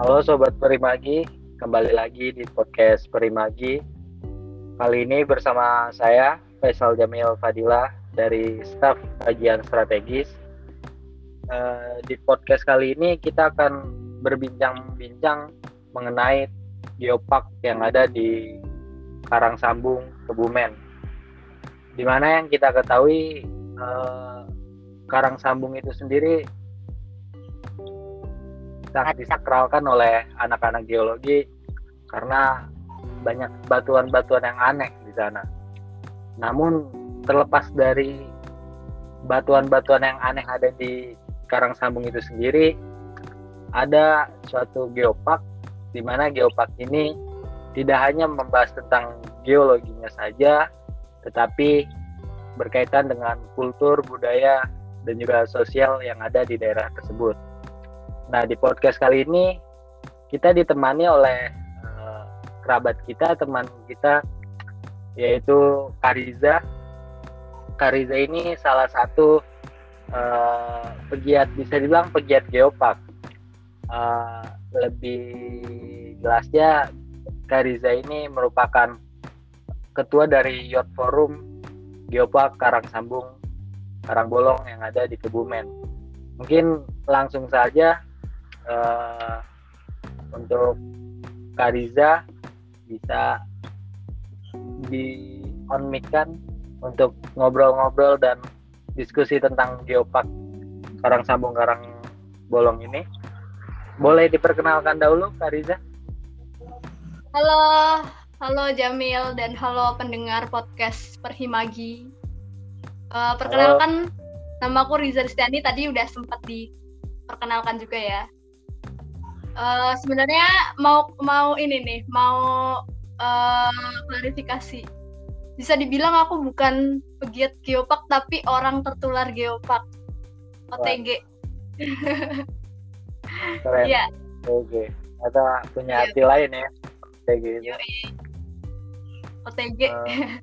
Halo Sobat Perimagi, kembali lagi di podcast Perimagi. Kali ini bersama saya, Faisal Jamil Fadila dari staf kajian strategis. Uh, di podcast kali ini kita akan berbincang-bincang mengenai geopark yang ada di Karang Sambung, Kebumen. Di mana yang kita ketahui uh, Karang Sambung itu sendiri sangat disakralkan oleh anak-anak geologi karena banyak batuan-batuan yang aneh di sana. Namun terlepas dari batuan-batuan yang aneh ada di Karang Sambung itu sendiri, ada suatu geopark di mana geopark ini tidak hanya membahas tentang geologinya saja, tetapi berkaitan dengan kultur, budaya, dan juga sosial yang ada di daerah tersebut. Nah, di podcast kali ini kita ditemani oleh uh, kerabat kita, teman kita yaitu Kariza. Kariza ini salah satu uh, pegiat bisa dibilang pegiat geopark. Uh, lebih jelasnya Kariza ini merupakan ketua dari Yacht Forum Geopark Karang Sambung Karang Bolong yang ada di Kebumen. Mungkin langsung saja uh, untuk Kariza bisa di on mic kan untuk ngobrol-ngobrol dan diskusi tentang geopark Karang Sambung Karang Bolong ini. Boleh diperkenalkan dahulu Kariza? Halo, halo Jamil dan halo pendengar podcast Perhimagi. Uh, perkenalkan halo. nama aku Riza Ristiani tadi udah sempat diperkenalkan juga ya. Uh, sebenarnya mau mau ini nih mau uh, klarifikasi. Bisa dibilang aku bukan pegiat geopark tapi orang tertular geopark. OTG keren. Ya. oke atau punya arti lain ya OTG itu. OTG uh,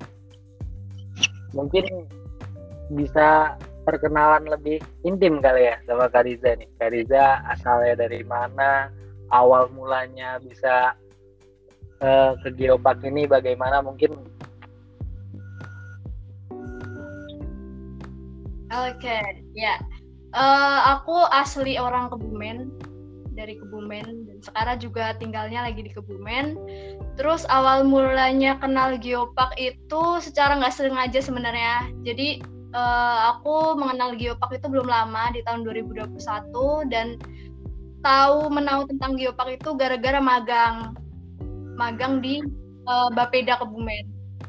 mungkin bisa perkenalan lebih intim kali ya sama Kariza nih. Kariza asalnya dari mana, awal mulanya bisa uh, ke Geopark ini bagaimana mungkin? Oke, okay, ya. Uh, aku asli orang Kebumen, dari Kebumen dan sekarang juga tinggalnya lagi di Kebumen. Terus awal mulanya kenal Geopark itu secara nggak sengaja sebenarnya. Jadi uh, aku mengenal geopark itu belum lama di tahun 2021 dan tahu menau tentang geopark itu gara-gara magang magang di uh, Bapeda Kebumen.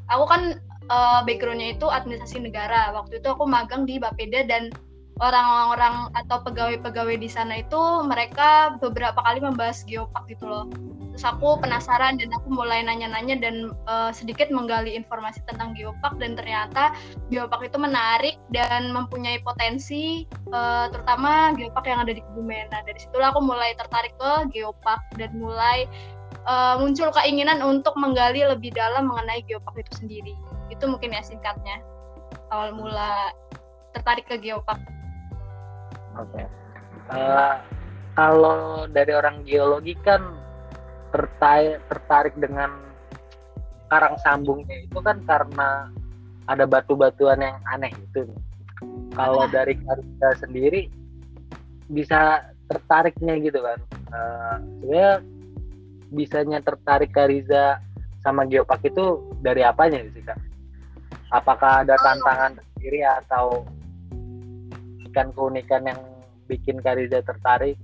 Aku kan uh, backgroundnya itu administrasi negara. Waktu itu aku magang di Bapeda dan orang-orang atau pegawai-pegawai di sana itu mereka beberapa kali membahas geopark gitu loh terus aku penasaran dan aku mulai nanya-nanya dan uh, sedikit menggali informasi tentang geopark dan ternyata geopark itu menarik dan mempunyai potensi uh, terutama geopark yang ada di Kebumen. Nah dari situlah aku mulai tertarik ke geopark dan mulai uh, muncul keinginan untuk menggali lebih dalam mengenai geopark itu sendiri. Itu mungkin ya singkatnya awal mula tertarik ke geopark. Oke. Okay. Uh, kalau dari orang geologi kan tertarik tertarik dengan karang sambungnya itu kan karena ada batu-batuan yang aneh itu kalau dari Karika sendiri bisa tertariknya gitu kan uh, sebenarnya bisanya tertarik Kariza sama Geopark itu dari apanya sih kak? Apakah ada tantangan sendiri atau ikan keunikan yang bikin Kariza tertarik?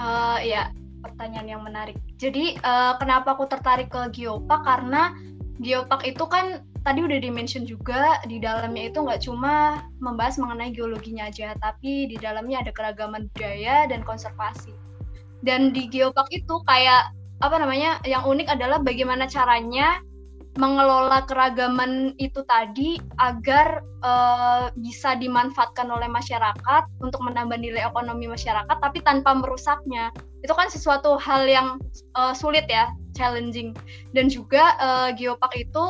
Uh, ya pertanyaan yang menarik. Jadi uh, kenapa aku tertarik ke geopark karena geopark itu kan tadi udah dimention juga di dalamnya itu nggak cuma membahas mengenai geologinya aja, tapi di dalamnya ada keragaman budaya dan konservasi. Dan di geopark itu kayak apa namanya yang unik adalah bagaimana caranya mengelola keragaman itu tadi agar uh, bisa dimanfaatkan oleh masyarakat untuk menambah nilai ekonomi masyarakat tapi tanpa merusaknya itu kan sesuatu hal yang uh, sulit ya challenging dan juga uh, geopark itu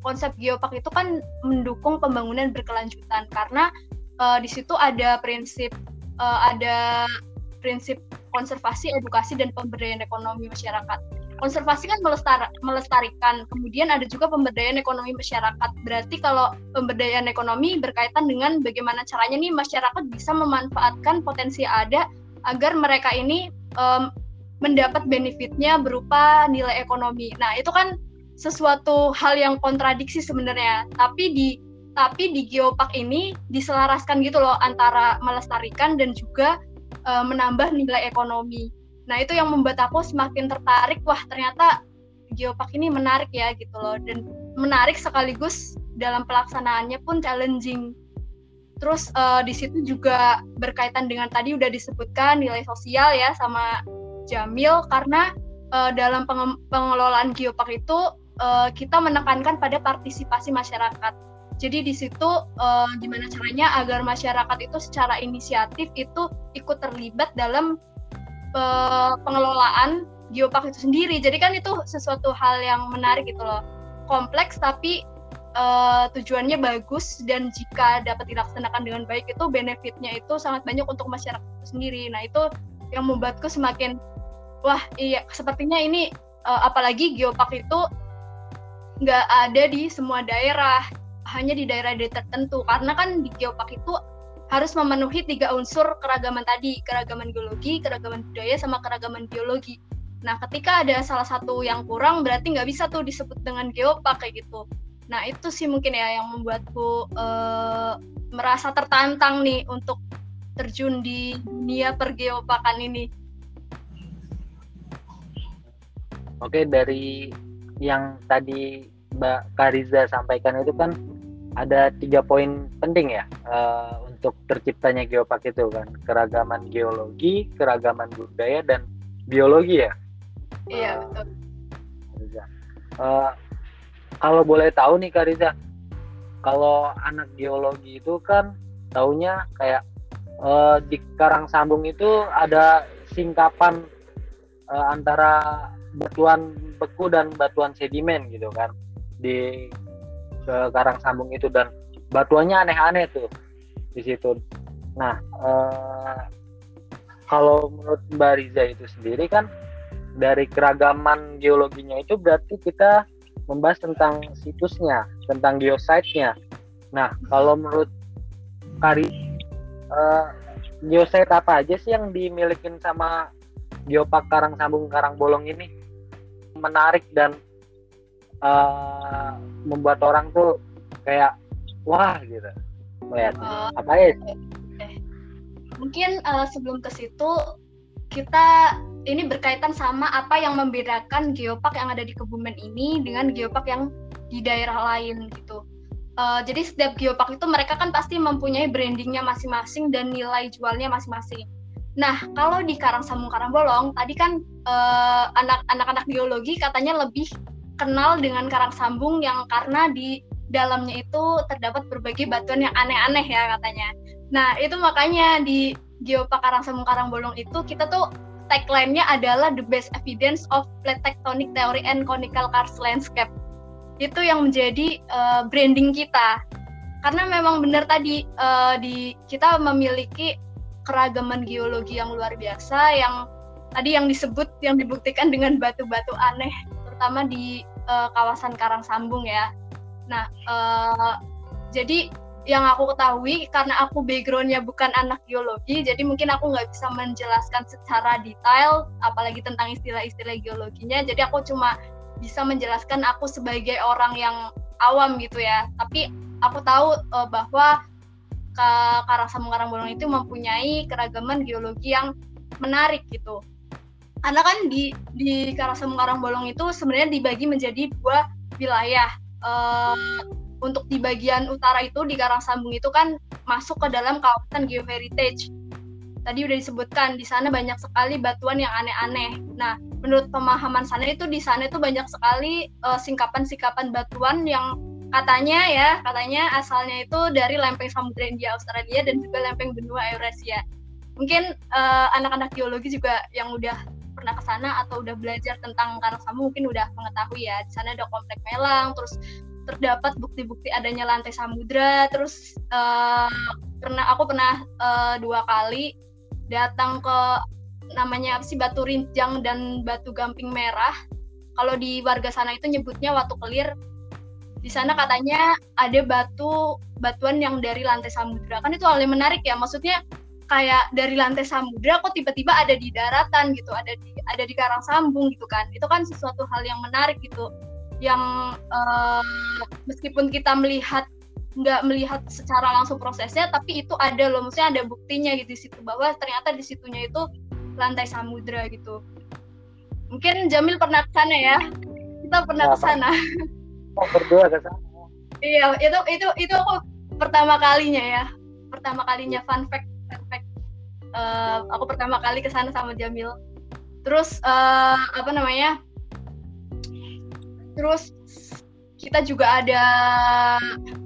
konsep geopark itu kan mendukung pembangunan berkelanjutan karena uh, di situ ada prinsip uh, ada prinsip konservasi, edukasi, dan pemberdayaan ekonomi masyarakat. Konservasi kan melestar melestarikan, kemudian ada juga pemberdayaan ekonomi masyarakat. Berarti kalau pemberdayaan ekonomi berkaitan dengan bagaimana caranya nih masyarakat bisa memanfaatkan potensi ada agar mereka ini um, mendapat benefitnya berupa nilai ekonomi. Nah itu kan sesuatu hal yang kontradiksi sebenarnya, tapi di tapi di geopark ini diselaraskan gitu loh antara melestarikan dan juga uh, menambah nilai ekonomi. Nah itu yang membuat aku semakin tertarik. Wah ternyata geopark ini menarik ya gitu loh dan menarik sekaligus dalam pelaksanaannya pun challenging. Terus uh, di situ juga berkaitan dengan tadi udah disebutkan nilai sosial ya sama Jamil karena uh, dalam pengelolaan geopark itu uh, kita menekankan pada partisipasi masyarakat jadi di situ uh, gimana caranya agar masyarakat itu secara inisiatif itu ikut terlibat dalam pengelolaan geopark itu sendiri. Jadi kan itu sesuatu hal yang menarik gitu loh. Kompleks tapi uh, tujuannya bagus dan jika dapat dilaksanakan dengan baik itu benefitnya itu sangat banyak untuk masyarakat itu sendiri. Nah itu yang membuatku semakin wah iya sepertinya ini uh, apalagi geopark itu nggak ada di semua daerah hanya di daerah-daerah tertentu karena kan di geopark itu harus memenuhi tiga unsur keragaman tadi keragaman geologi keragaman budaya sama keragaman biologi. Nah ketika ada salah satu yang kurang berarti nggak bisa tuh disebut dengan geopark kayak gitu. Nah itu sih mungkin ya yang membuatku uh, merasa tertantang nih untuk terjun di dunia pergeopakan ini. Oke dari yang tadi Mbak Kariza sampaikan itu kan ada tiga poin penting ya uh, untuk terciptanya geopark itu kan keragaman geologi, keragaman budaya dan biologi ya. Iya betul. Uh, kalau boleh tahu nih Kariza, kalau anak geologi itu kan taunya kayak uh, di Karang Sambung itu ada singkapan uh, antara batuan beku dan batuan sedimen gitu kan di ke karang sambung itu dan batuannya aneh-aneh tuh di situ. Nah, eh, kalau menurut Mbak Riza itu sendiri kan dari keragaman geologinya itu berarti kita membahas tentang situsnya, tentang geosite-nya. Nah, kalau menurut Kari, eh, geosite apa aja sih yang dimiliki sama Geopark Karang Sambung Karang Bolong ini? Menarik dan uh, membuat orang tuh kayak wah gitu melihat uh, apa ya okay. mungkin uh, sebelum ke situ kita ini berkaitan sama apa yang membedakan geopark yang ada di Kebumen ini dengan geopark yang di daerah lain gitu. Uh, jadi setiap geopark itu mereka kan pasti mempunyai brandingnya masing-masing dan nilai jualnya masing-masing. Nah, kalau di Karang Sambung Karangbolong, tadi kan anak-anak uh, geologi katanya lebih kenal dengan karang sambung yang karena di dalamnya itu terdapat berbagai batuan yang aneh-aneh ya katanya. Nah itu makanya di Geopark Karang Sambung Karang Bolong itu kita tuh tagline-nya adalah the best evidence of plate tectonic theory and conical karst landscape. Itu yang menjadi uh, branding kita. Karena memang benar tadi uh, di kita memiliki keragaman geologi yang luar biasa yang tadi yang disebut yang dibuktikan dengan batu-batu aneh terutama di uh, kawasan Karang Sambung ya. Nah, uh, jadi yang aku ketahui karena aku backgroundnya bukan anak geologi, jadi mungkin aku nggak bisa menjelaskan secara detail, apalagi tentang istilah-istilah geologinya. Jadi aku cuma bisa menjelaskan aku sebagai orang yang awam gitu ya. Tapi aku tahu uh, bahwa Karang Sambung Karang Bolong itu mempunyai keragaman geologi yang menarik gitu karena kan di di Karasem Karangbolong itu sebenarnya dibagi menjadi dua wilayah. Uh, untuk di bagian utara itu di Karangsambung itu kan masuk ke dalam kawasan geoheritage. Tadi udah disebutkan di sana banyak sekali batuan yang aneh-aneh. Nah, menurut pemahaman sana itu di sana itu banyak sekali eh, singkapan-singkapan uh, batuan yang katanya ya, katanya asalnya itu dari lempeng Samudra India Australia dan juga lempeng benua Eurasia. Mungkin uh, anak-anak geologi juga yang udah pernah ke sana atau udah belajar tentang Karang Sambung mungkin udah mengetahui ya di sana ada komplek Melang terus terdapat bukti-bukti adanya lantai samudra terus uh, pernah aku pernah uh, dua kali datang ke namanya apa sih batu rinjang dan batu gamping merah. Kalau di warga sana itu nyebutnya Watu Kelir. Di sana katanya ada batu batuan yang dari lantai samudra. Kan itu hal yang menarik ya. Maksudnya kayak dari lantai samudra kok tiba-tiba ada di daratan gitu, ada di ada di karang sambung gitu kan. Itu kan sesuatu hal yang menarik gitu. Yang uh, meskipun kita melihat nggak melihat secara langsung prosesnya tapi itu ada loh. Maksudnya ada buktinya gitu di situ bahwa ternyata di situnya itu lantai samudra gitu. Mungkin Jamil pernah ke sana ya? Kita pernah ke sana. Oh berdua ke sana. Iya itu itu itu aku pertama kalinya ya. Pertama kalinya fun fact fact uh, aku pertama kali ke sana sama Jamil. Terus uh, apa namanya? Terus kita juga ada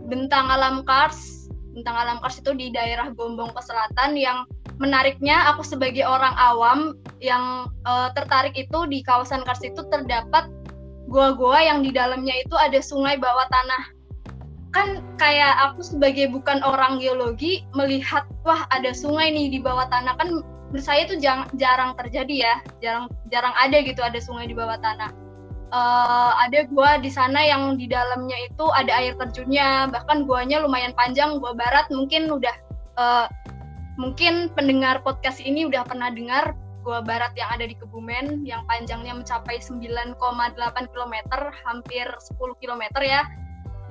bentang alam kars. Bentang alam kars itu di daerah Gombong ke selatan yang menariknya aku sebagai orang awam yang uh, tertarik itu di kawasan kars itu terdapat gua-gua yang di dalamnya itu ada sungai bawah tanah kan kayak aku sebagai bukan orang geologi melihat wah ada sungai nih di bawah tanah. Kan menurut saya itu jarang, jarang terjadi ya jarang jarang ada gitu ada sungai di bawah tanah. Uh, ada gua di sana yang di dalamnya itu ada air terjunnya bahkan guanya lumayan panjang gua barat mungkin udah uh, mungkin pendengar podcast ini udah pernah dengar gua barat yang ada di Kebumen yang panjangnya mencapai 9,8 km hampir 10 km ya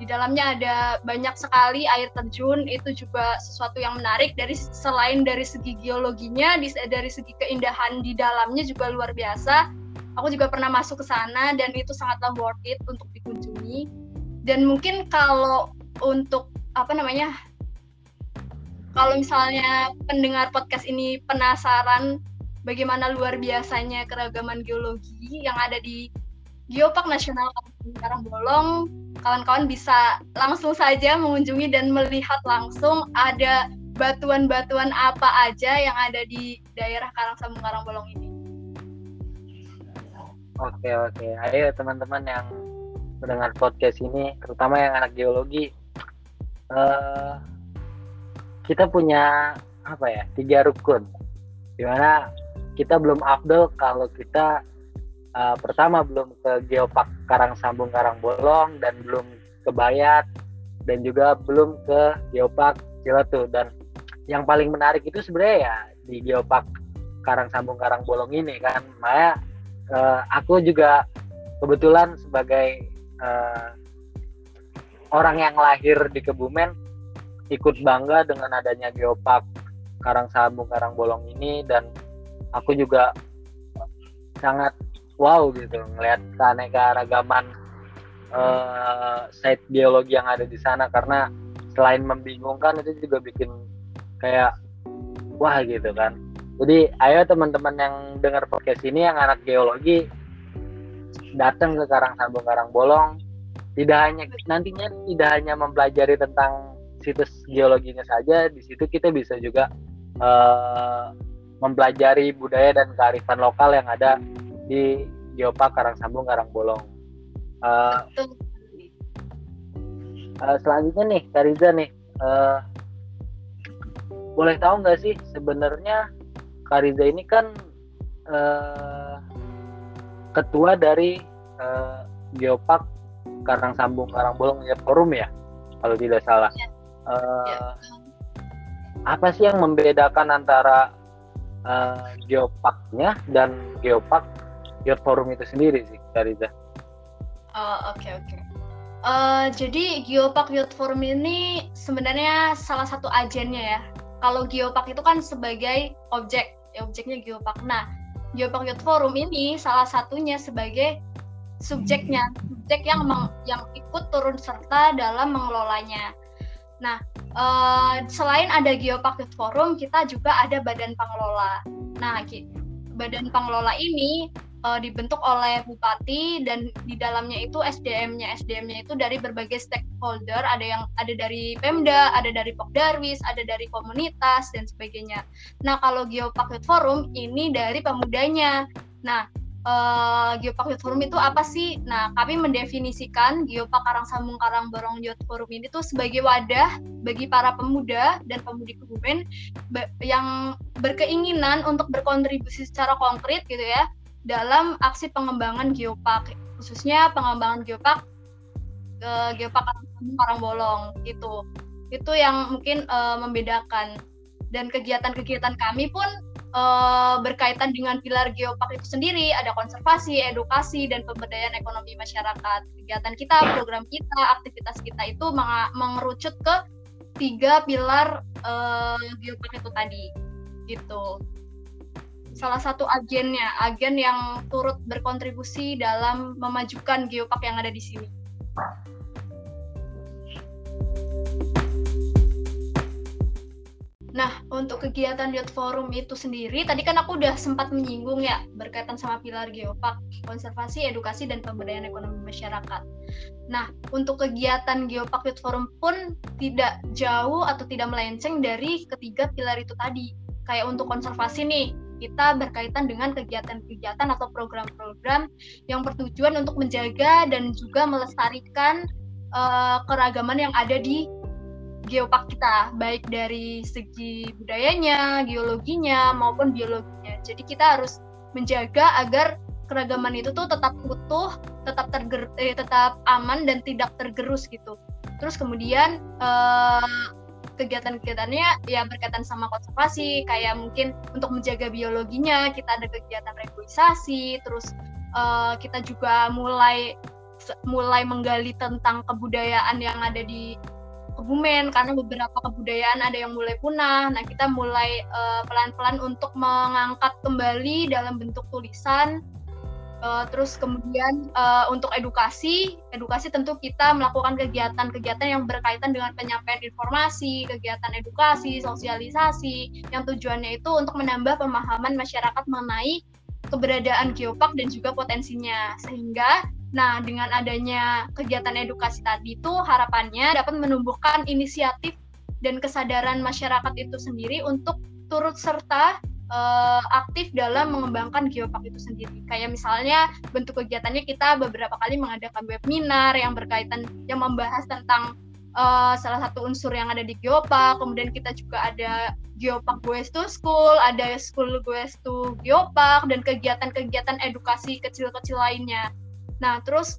di dalamnya ada banyak sekali air terjun. Itu juga sesuatu yang menarik dari selain dari segi geologinya dari segi keindahan di dalamnya juga luar biasa. Aku juga pernah masuk ke sana dan itu sangatlah worth it untuk dikunjungi. Dan mungkin kalau untuk apa namanya kalau misalnya pendengar podcast ini penasaran bagaimana luar biasanya keragaman geologi yang ada di Geopark Nasional Karangbolong, kawan-kawan bisa langsung saja mengunjungi dan melihat langsung ada batuan-batuan apa aja yang ada di daerah Karangsambung Karangbolong ini. Oke oke, ayo teman-teman yang mendengar podcast ini, terutama yang anak geologi, uh, kita punya apa ya tiga rukun, di mana kita belum afdol kalau kita uh, pertama belum ke Geopark Karang Sambung Karang Bolong dan belum ke Bayat dan juga belum ke Geopark Ciletu. Dan yang paling menarik itu sebenarnya ya di Geopark Karang Sambung Karang Bolong ini kan, Maya uh, aku juga kebetulan sebagai uh, orang yang lahir di Kebumen ikut bangga dengan adanya geopark Karang Sambung Karang Bolong ini dan aku juga sangat wow gitu. Ngelihat keanekaragaman uh, site biologi yang ada di sana. Karena selain membingungkan itu juga bikin kayak wah gitu kan. Jadi ayo teman-teman yang dengar podcast ini yang anak geologi datang ke Karang Sambung Karang Bolong. Tidak hanya nantinya tidak hanya mempelajari tentang situs geologinya saja di situ kita bisa juga uh, mempelajari budaya dan kearifan lokal yang ada di Geopark Karang Sambung Karang Bolong. Uh, uh, selanjutnya nih Kariza nih uh, boleh tahu nggak sih sebenarnya Kariza ini kan uh, ketua dari uh, Geopark Karang Sambung Karang Bolong ya Forum ya kalau tidak salah. Ya. Uh, ya. Apa sih yang membedakan antara uh, Geoparknya dan Geopark Youth Forum itu sendiri sih Kariza? Oh oke oke. Uh, jadi Geopark Youth Forum ini sebenarnya salah satu agennya ya. Kalau Geopark itu kan sebagai objek ya objeknya Geopark. Nah, Geopark Youth Forum ini salah satunya sebagai subjeknya, subjek yang meng, yang ikut turun serta dalam mengelolanya. Nah, uh, selain ada Geopark Youth Forum, kita juga ada badan pengelola. Nah, badan pengelola ini uh, dibentuk oleh bupati dan di dalamnya itu SDM-nya SDM-nya itu dari berbagai stakeholder. Ada yang ada dari Pemda ada dari Pokdarwis ada dari komunitas dan sebagainya. Nah kalau Geopark Youth Forum ini dari pemudanya. Nah uh, Geopark Youth Forum itu apa sih? Nah, kami mendefinisikan Geopark Sambung Karang Borong Youth Forum ini tuh sebagai wadah bagi para pemuda dan pemudi Kebumen yang berkeinginan untuk berkontribusi secara konkret gitu ya dalam aksi pengembangan geopark khususnya pengembangan geopark ke uh, geopark Sambung Bolong gitu. Itu yang mungkin uh, membedakan dan kegiatan-kegiatan kami pun uh, berkaitan dengan pilar geopark itu sendiri, ada konservasi, edukasi, dan pemberdayaan ekonomi masyarakat. Kegiatan kita, program kita, aktivitas kita itu meng mengerucut ke tiga pilar uh, geopark itu tadi, gitu. Salah satu agennya, agen yang turut berkontribusi dalam memajukan geopark yang ada di sini. Nah, untuk kegiatan Youth Forum itu sendiri, tadi kan aku udah sempat menyinggung ya, berkaitan sama pilar geopark, konservasi, edukasi, dan pemberdayaan ekonomi masyarakat. Nah, untuk kegiatan Geopark Youth Forum pun tidak jauh atau tidak melenceng dari ketiga pilar itu tadi. Kayak untuk konservasi nih, kita berkaitan dengan kegiatan-kegiatan atau program-program yang bertujuan untuk menjaga dan juga melestarikan uh, keragaman yang ada di geopark kita, baik dari segi budayanya, geologinya maupun biologinya. Jadi kita harus menjaga agar keragaman itu tuh tetap utuh, tetap terger eh, tetap aman dan tidak tergerus gitu. Terus kemudian eh, kegiatan-kegiatannya ya berkaitan sama konservasi, kayak mungkin untuk menjaga biologinya kita ada kegiatan reboisasi, terus eh, kita juga mulai mulai menggali tentang kebudayaan yang ada di Kebumen karena beberapa kebudayaan ada yang mulai punah. Nah, kita mulai uh, pelan-pelan untuk mengangkat kembali dalam bentuk tulisan. Uh, terus kemudian uh, untuk edukasi, edukasi tentu kita melakukan kegiatan-kegiatan yang berkaitan dengan penyampaian informasi, kegiatan edukasi, sosialisasi, yang tujuannya itu untuk menambah pemahaman masyarakat mengenai keberadaan geopark dan juga potensinya, sehingga Nah, dengan adanya kegiatan edukasi tadi itu harapannya dapat menumbuhkan inisiatif dan kesadaran masyarakat itu sendiri untuk turut serta uh, aktif dalam mengembangkan geopark itu sendiri. Kayak misalnya bentuk kegiatannya kita beberapa kali mengadakan webinar yang berkaitan yang membahas tentang uh, salah satu unsur yang ada di geopark. Kemudian kita juga ada geopark Goes to School, ada School Goes to Geopark dan kegiatan-kegiatan edukasi kecil-kecil lainnya. Nah, terus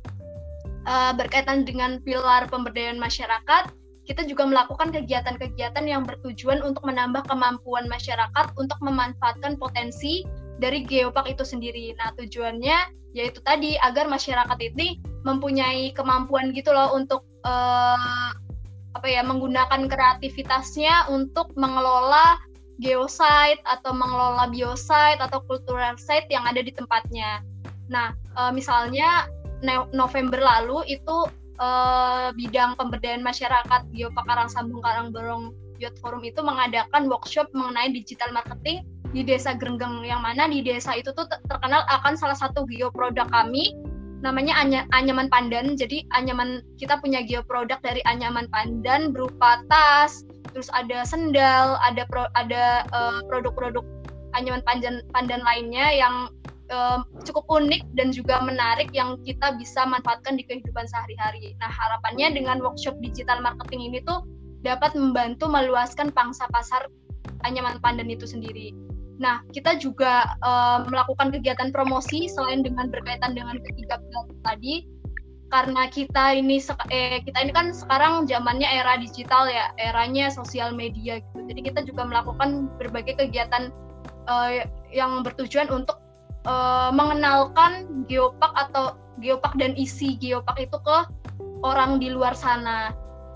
uh, berkaitan dengan pilar pemberdayaan masyarakat, kita juga melakukan kegiatan-kegiatan yang bertujuan untuk menambah kemampuan masyarakat untuk memanfaatkan potensi dari geopark itu sendiri. Nah, tujuannya yaitu tadi agar masyarakat ini mempunyai kemampuan gitu loh untuk uh, apa ya menggunakan kreativitasnya untuk mengelola geosite atau mengelola biosite atau cultural site yang ada di tempatnya. Nah, uh, misalnya November lalu itu uh, bidang pemberdayaan masyarakat Geopark Sambung Karangborong Youth Forum itu mengadakan workshop mengenai digital marketing di desa Grenggeng yang mana di desa itu tuh terkenal akan salah satu geoproduk kami namanya Anya, anyaman pandan. Jadi anyaman kita punya geoproduk dari anyaman pandan berupa tas, terus ada sendal, ada pro, ada uh, produk-produk anyaman pandan pandan lainnya yang cukup unik dan juga menarik yang kita bisa manfaatkan di kehidupan sehari-hari. Nah, harapannya dengan workshop digital marketing ini tuh dapat membantu meluaskan pangsa pasar anyaman pandan itu sendiri. Nah, kita juga um, melakukan kegiatan promosi selain dengan berkaitan dengan ketiga pilar tadi, karena kita ini eh, kita ini kan sekarang zamannya era digital ya, eranya sosial media gitu. Jadi kita juga melakukan berbagai kegiatan uh, yang bertujuan untuk uh, mengenalkan geopark atau geopark dan isi geopark itu ke orang di luar sana.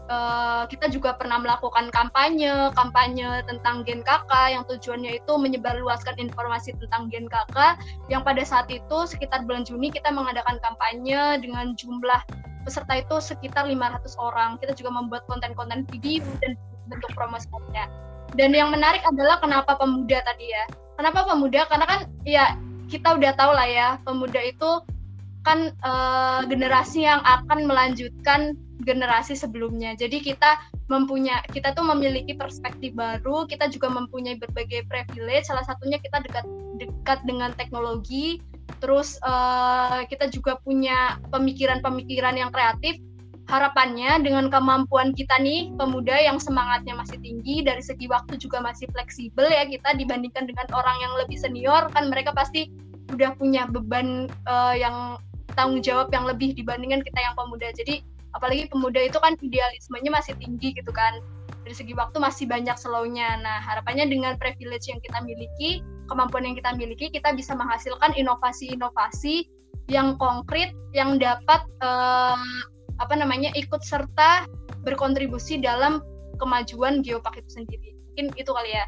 Uh, kita juga pernah melakukan kampanye, kampanye tentang Gen KK yang tujuannya itu menyebarluaskan informasi tentang Gen KK yang pada saat itu sekitar bulan Juni kita mengadakan kampanye dengan jumlah peserta itu sekitar 500 orang. Kita juga membuat konten-konten video dan bentuk promosinya. Dan yang menarik adalah kenapa pemuda tadi ya. Kenapa pemuda? Karena kan ya kita udah tahu lah ya pemuda itu kan uh, generasi yang akan melanjutkan generasi sebelumnya. Jadi kita mempunyai kita tuh memiliki perspektif baru, kita juga mempunyai berbagai privilege. Salah satunya kita dekat dekat dengan teknologi terus uh, kita juga punya pemikiran-pemikiran yang kreatif harapannya dengan kemampuan kita nih pemuda yang semangatnya masih tinggi dari segi waktu juga masih fleksibel ya kita dibandingkan dengan orang yang lebih senior kan mereka pasti udah punya beban uh, yang tanggung jawab yang lebih dibandingkan kita yang pemuda. Jadi apalagi pemuda itu kan idealismenya masih tinggi gitu kan. Dari segi waktu masih banyak slownya. Nah harapannya dengan privilege yang kita miliki kemampuan yang kita miliki kita bisa menghasilkan inovasi-inovasi yang konkret yang dapat uh, apa namanya ikut serta berkontribusi dalam kemajuan geopark itu sendiri. Mungkin itu kali ya.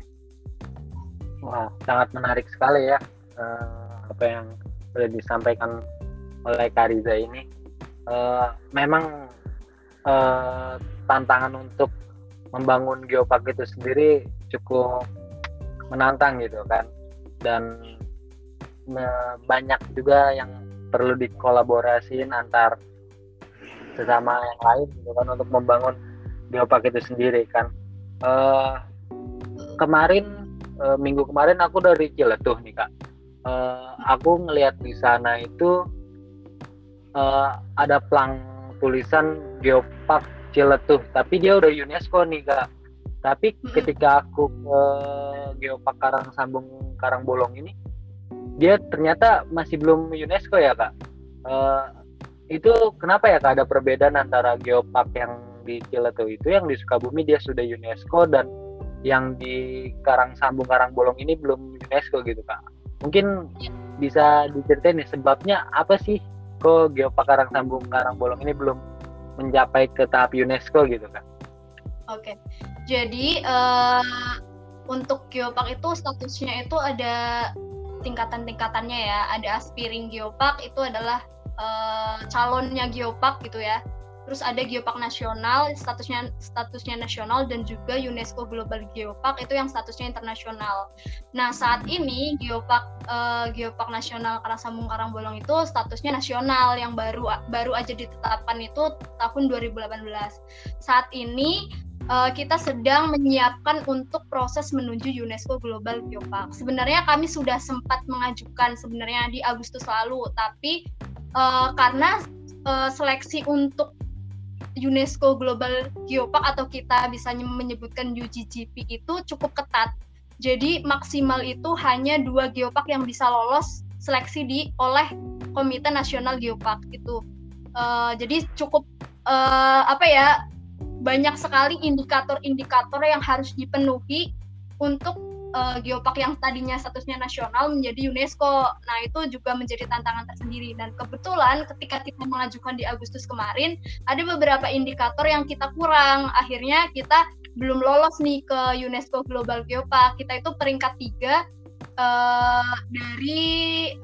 Wah, sangat menarik sekali ya uh, apa yang sudah disampaikan oleh Kariza ini. Uh, memang uh, tantangan untuk membangun geopark itu sendiri cukup menantang gitu kan dan banyak juga yang perlu dikolaborasiin antar sesama yang lain gitu kan untuk membangun geopark itu sendiri kan. Uh, kemarin uh, minggu kemarin aku dari Ciletuh nih kak. Uh, aku ngelihat di sana itu uh, ada plang tulisan geopark Ciletuh tapi dia udah UNESCO nih kak. Tapi ketika aku ke geopark Karang Sambung Karang Bolong ini dia ternyata masih belum UNESCO ya kak. Uh, itu kenapa ya kak? Ada perbedaan antara geopark yang di Ciletu itu yang di Sukabumi dia sudah UNESCO dan yang di Karang Sambung Karang Bolong ini belum UNESCO gitu kak. Mungkin bisa diceritain nih sebabnya apa sih kok geopark Karang Sambung Karang Bolong ini belum mencapai ke tahap UNESCO gitu kak? Oke. Jadi uh, untuk geopark itu statusnya itu ada tingkatan-tingkatannya ya. Ada aspiring geopark itu adalah uh, calonnya geopark gitu ya. Terus ada geopark nasional, statusnya statusnya nasional dan juga UNESCO Global Geopark itu yang statusnya internasional. Nah saat ini geopark uh, geopark nasional Karasambung Karangbolong itu statusnya nasional yang baru baru aja ditetapkan itu tahun 2018. Saat ini uh, kita sedang menyiapkan untuk proses menuju UNESCO Global Geopark. Sebenarnya kami sudah sempat mengajukan sebenarnya di Agustus lalu, tapi uh, karena uh, seleksi untuk UNESCO Global Geopark atau kita bisa menyebutkan UGGP itu cukup ketat. Jadi maksimal itu hanya dua geopark yang bisa lolos seleksi di oleh Komite Nasional Geopark itu. Uh, jadi cukup uh, apa ya banyak sekali indikator-indikator yang harus dipenuhi untuk uh, geopark yang tadinya statusnya nasional menjadi UNESCO. Nah, itu juga menjadi tantangan tersendiri. Dan kebetulan ketika kita mengajukan di Agustus kemarin, ada beberapa indikator yang kita kurang. Akhirnya kita belum lolos nih ke UNESCO Global Geopark. Kita itu peringkat tiga uh, dari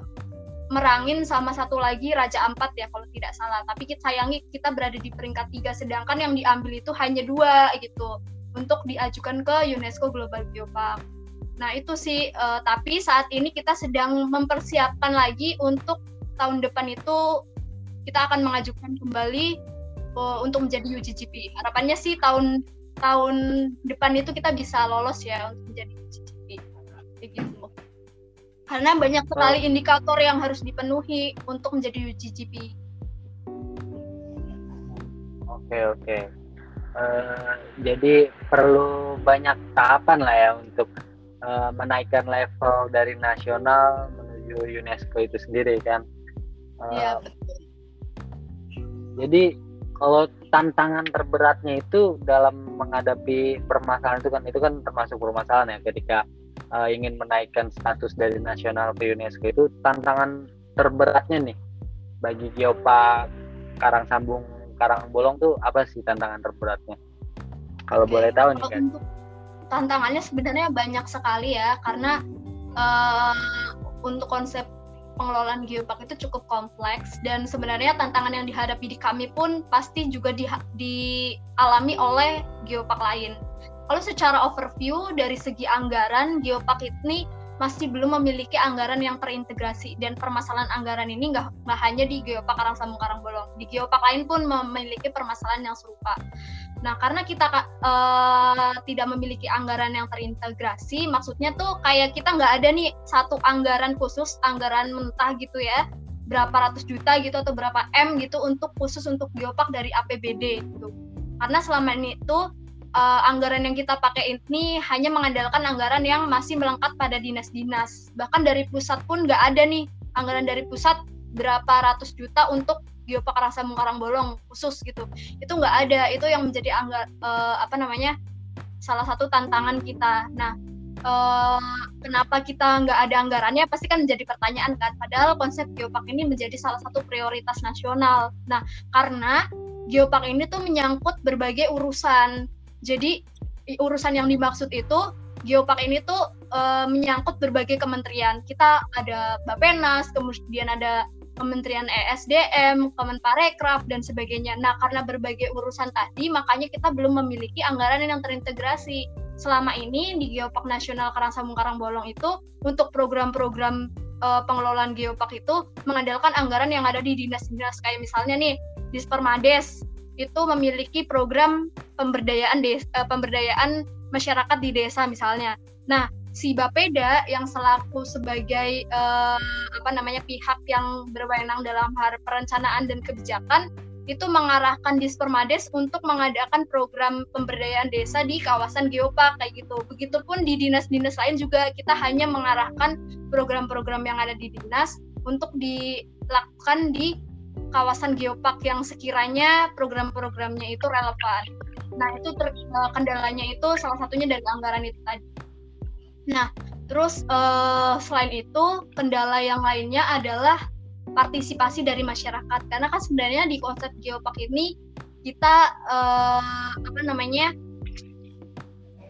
Merangin sama satu lagi Raja Ampat ya kalau tidak salah. Tapi kita sayangi kita berada di peringkat tiga, sedangkan yang diambil itu hanya dua gitu untuk diajukan ke UNESCO Global Geopark. Nah, itu sih uh, tapi saat ini kita sedang mempersiapkan lagi untuk tahun depan itu kita akan mengajukan kembali uh, untuk menjadi UGGP. Harapannya sih tahun tahun depan itu kita bisa lolos ya untuk menjadi. Karena banyak sekali indikator yang harus dipenuhi untuk menjadi UGGP. Oke, oke. Uh, jadi perlu banyak tahapan lah ya untuk uh, menaikkan level dari nasional menuju UNESCO itu sendiri kan. Iya uh, Jadi kalau tantangan terberatnya itu dalam menghadapi permasalahan itu kan itu kan termasuk permasalahan ya ketika uh, ingin menaikkan status dari nasional ke UNESCO itu tantangan terberatnya nih bagi Geopark Karang Sambung Karang Bolong tuh apa sih tantangan terberatnya? Kalau boleh tahu nih kan. Untuk tantangannya sebenarnya banyak sekali ya karena uh, untuk konsep pengelolaan geopark itu cukup kompleks dan sebenarnya tantangan yang dihadapi di kami pun pasti juga di, dialami oleh geopark lain. Kalau secara overview dari segi anggaran geopark ini masih belum memiliki anggaran yang terintegrasi dan permasalahan anggaran ini nggak hanya di geopark Karang Sambung Karang Bolong, di geopark lain pun memiliki permasalahan yang serupa. Nah, karena kita uh, tidak memiliki anggaran yang terintegrasi, maksudnya tuh kayak kita nggak ada nih satu anggaran khusus, anggaran mentah gitu ya, berapa ratus juta gitu atau berapa M gitu untuk khusus untuk geopark dari APBD gitu. Karena selama ini tuh uh, anggaran yang kita pakai ini hanya mengandalkan anggaran yang masih melengkap pada dinas-dinas. Bahkan dari pusat pun nggak ada nih anggaran dari pusat berapa ratus juta untuk Geopark Rasa Mungkarang Bolong khusus gitu. Itu nggak ada. Itu yang menjadi anggar uh, apa namanya salah satu tantangan kita. Nah uh, kenapa kita nggak ada anggarannya? Pasti kan menjadi pertanyaan kan. Padahal konsep Geopark ini menjadi salah satu prioritas nasional. Nah karena Geopark ini tuh menyangkut berbagai urusan jadi urusan yang dimaksud itu Geopark ini tuh uh, menyangkut berbagai kementerian. Kita ada Bapenas, kemudian ada Kementerian ESDM, Kemenparekraf dan sebagainya. Nah, karena berbagai urusan tadi, makanya kita belum memiliki anggaran yang terintegrasi. Selama ini di Geopark Nasional Karangsamung Karangbolong itu untuk program-program uh, pengelolaan geopark itu mengandalkan anggaran yang ada di dinas-dinas kayak misalnya nih di Spermades itu memiliki program pemberdayaan des, uh, pemberdayaan masyarakat di desa misalnya. Nah, si Bapeda yang selaku sebagai uh, apa namanya pihak yang berwenang dalam hal perencanaan dan kebijakan itu mengarahkan Dispermades untuk mengadakan program pemberdayaan desa di kawasan geopark kayak gitu. Begitupun di dinas-dinas lain juga kita hanya mengarahkan program-program yang ada di dinas untuk dilakukan di kawasan geopark yang sekiranya program-programnya itu relevan. Nah, itu ter, eh, kendalanya itu salah satunya dari anggaran itu tadi. Nah, terus uh, selain itu kendala yang lainnya adalah partisipasi dari masyarakat karena kan sebenarnya di konsep geopark ini kita uh, apa namanya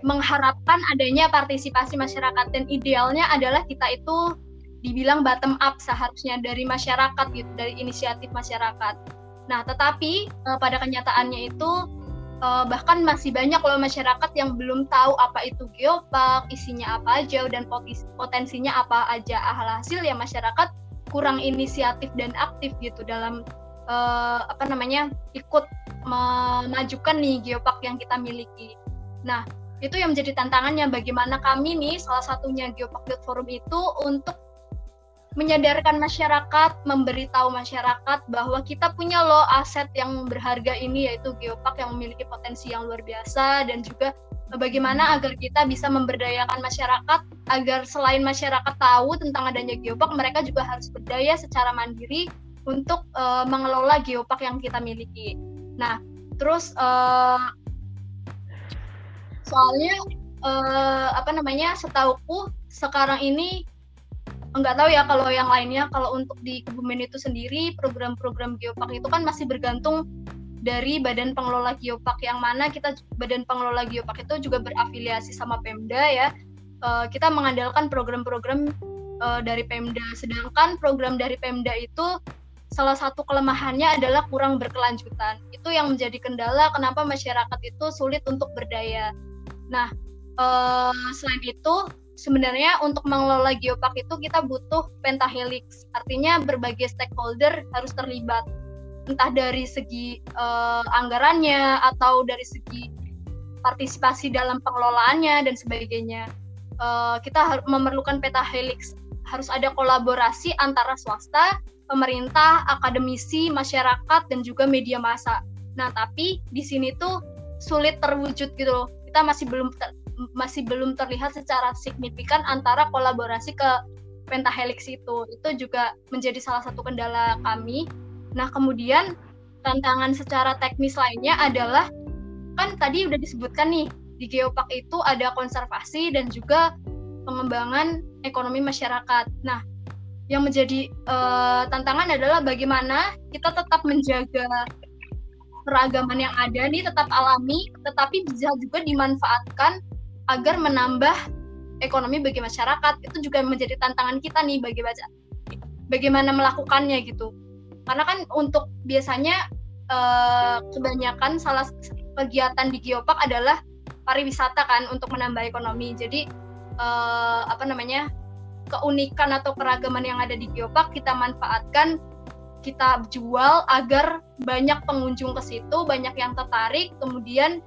mengharapkan adanya partisipasi masyarakat dan idealnya adalah kita itu dibilang bottom up seharusnya dari masyarakat gitu dari inisiatif masyarakat. Nah, tetapi uh, pada kenyataannya itu uh, bahkan masih banyak loh masyarakat yang belum tahu apa itu geopark, isinya apa aja dan potensinya apa aja. Alhasil ya masyarakat kurang inisiatif dan aktif gitu dalam uh, apa namanya ikut memajukan nih geopark yang kita miliki. Nah, itu yang menjadi tantangannya bagaimana kami nih salah satunya geopark.forum itu untuk menyadarkan masyarakat, memberitahu masyarakat bahwa kita punya loh aset yang berharga ini yaitu geopark yang memiliki potensi yang luar biasa dan juga bagaimana agar kita bisa memberdayakan masyarakat agar selain masyarakat tahu tentang adanya geopark mereka juga harus berdaya secara mandiri untuk uh, mengelola geopark yang kita miliki. Nah, terus uh, soalnya uh, apa namanya setauku sekarang ini nggak tahu ya kalau yang lainnya kalau untuk di Kebumen itu sendiri program-program geopark itu kan masih bergantung dari badan pengelola geopark yang mana kita badan pengelola geopark itu juga berafiliasi sama Pemda ya. Uh, kita mengandalkan program-program uh, dari Pemda. Sedangkan program dari Pemda itu salah satu kelemahannya adalah kurang berkelanjutan. Itu yang menjadi kendala kenapa masyarakat itu sulit untuk berdaya. Nah uh, selain itu sebenarnya untuk mengelola geopark itu kita butuh pentahelix. Artinya berbagai stakeholder harus terlibat. Entah dari segi uh, anggarannya atau dari segi partisipasi dalam pengelolaannya dan sebagainya. Uh, kita memerlukan pentahelix. Harus ada kolaborasi antara swasta, pemerintah, akademisi, masyarakat dan juga media massa. Nah, tapi di sini tuh sulit terwujud gitu loh. Kita masih belum masih belum terlihat secara signifikan antara kolaborasi ke pentahelix itu. Itu juga menjadi salah satu kendala kami. Nah, kemudian tantangan secara teknis lainnya adalah kan tadi udah disebutkan nih di geopark itu ada konservasi dan juga pengembangan ekonomi masyarakat. Nah, yang menjadi uh, tantangan adalah bagaimana kita tetap menjaga keragaman yang ada nih tetap alami, tetapi bisa juga dimanfaatkan agar menambah ekonomi bagi masyarakat. Itu juga menjadi tantangan kita nih bagi baca bagaimana melakukannya gitu. Karena kan untuk biasanya eh, kebanyakan salah kegiatan di geopark adalah pariwisata kan untuk menambah ekonomi. Jadi eh, apa namanya keunikan atau keragaman yang ada di geopark kita manfaatkan kita jual agar banyak pengunjung ke situ, banyak yang tertarik, kemudian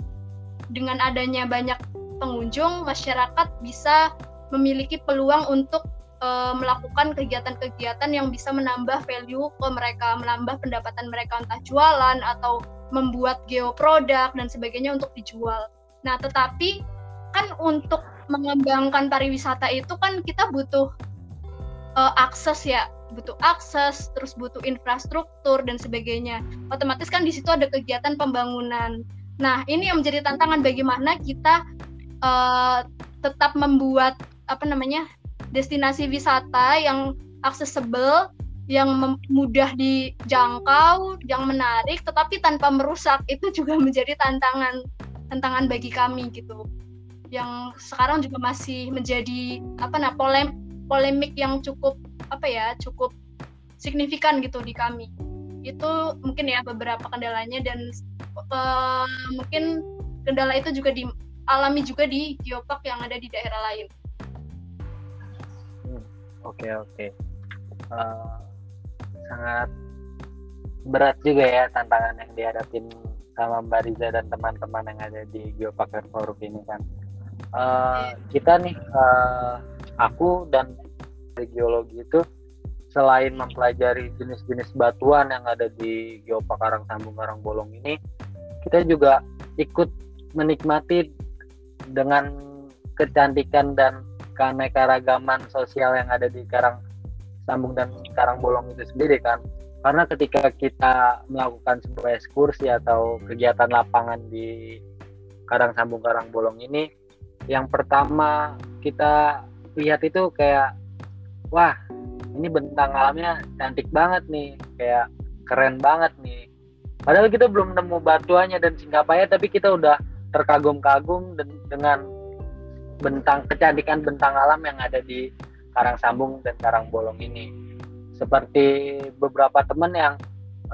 dengan adanya banyak pengunjung, masyarakat bisa memiliki peluang untuk uh, melakukan kegiatan-kegiatan yang bisa menambah value ke mereka, menambah pendapatan mereka entah jualan atau membuat geoproduk dan sebagainya untuk dijual. Nah, tetapi kan untuk mengembangkan pariwisata itu kan kita butuh uh, akses ya butuh akses, terus butuh infrastruktur dan sebagainya. Otomatis kan di situ ada kegiatan pembangunan. Nah, ini yang menjadi tantangan bagaimana kita uh, tetap membuat apa namanya destinasi wisata yang aksesibel, yang mudah dijangkau, yang menarik, tetapi tanpa merusak itu juga menjadi tantangan tantangan bagi kami gitu. Yang sekarang juga masih menjadi apa nah polem, polemik yang cukup apa ya cukup signifikan gitu di kami itu mungkin ya beberapa kendalanya dan uh, mungkin kendala itu juga dialami juga di geopark yang ada di daerah lain. Hmm, oke okay, oke, okay. uh, eh, sangat berat juga ya tantangan yang dihadapin sama Mbak Riza dan teman-teman yang ada di Geopark Forum ini kan. Uh, kita nih, uh, aku dan geologi itu selain mempelajari jenis-jenis batuan yang ada di Geopark Karang Sambung Karang Bolong ini, kita juga ikut menikmati dengan kecantikan dan keanekaragaman sosial yang ada di Karang Sambung dan Karang Bolong itu sendiri kan. Karena ketika kita melakukan sebuah ekskursi atau kegiatan lapangan di Karang Sambung Karang Bolong ini, yang pertama kita lihat itu kayak wah ini bentang alamnya cantik banget nih kayak keren banget nih padahal kita belum nemu batuannya dan singkapaya tapi kita udah terkagum-kagum dengan bentang kecantikan bentang alam yang ada di Karang Sambung dan Karang Bolong ini. Seperti beberapa teman yang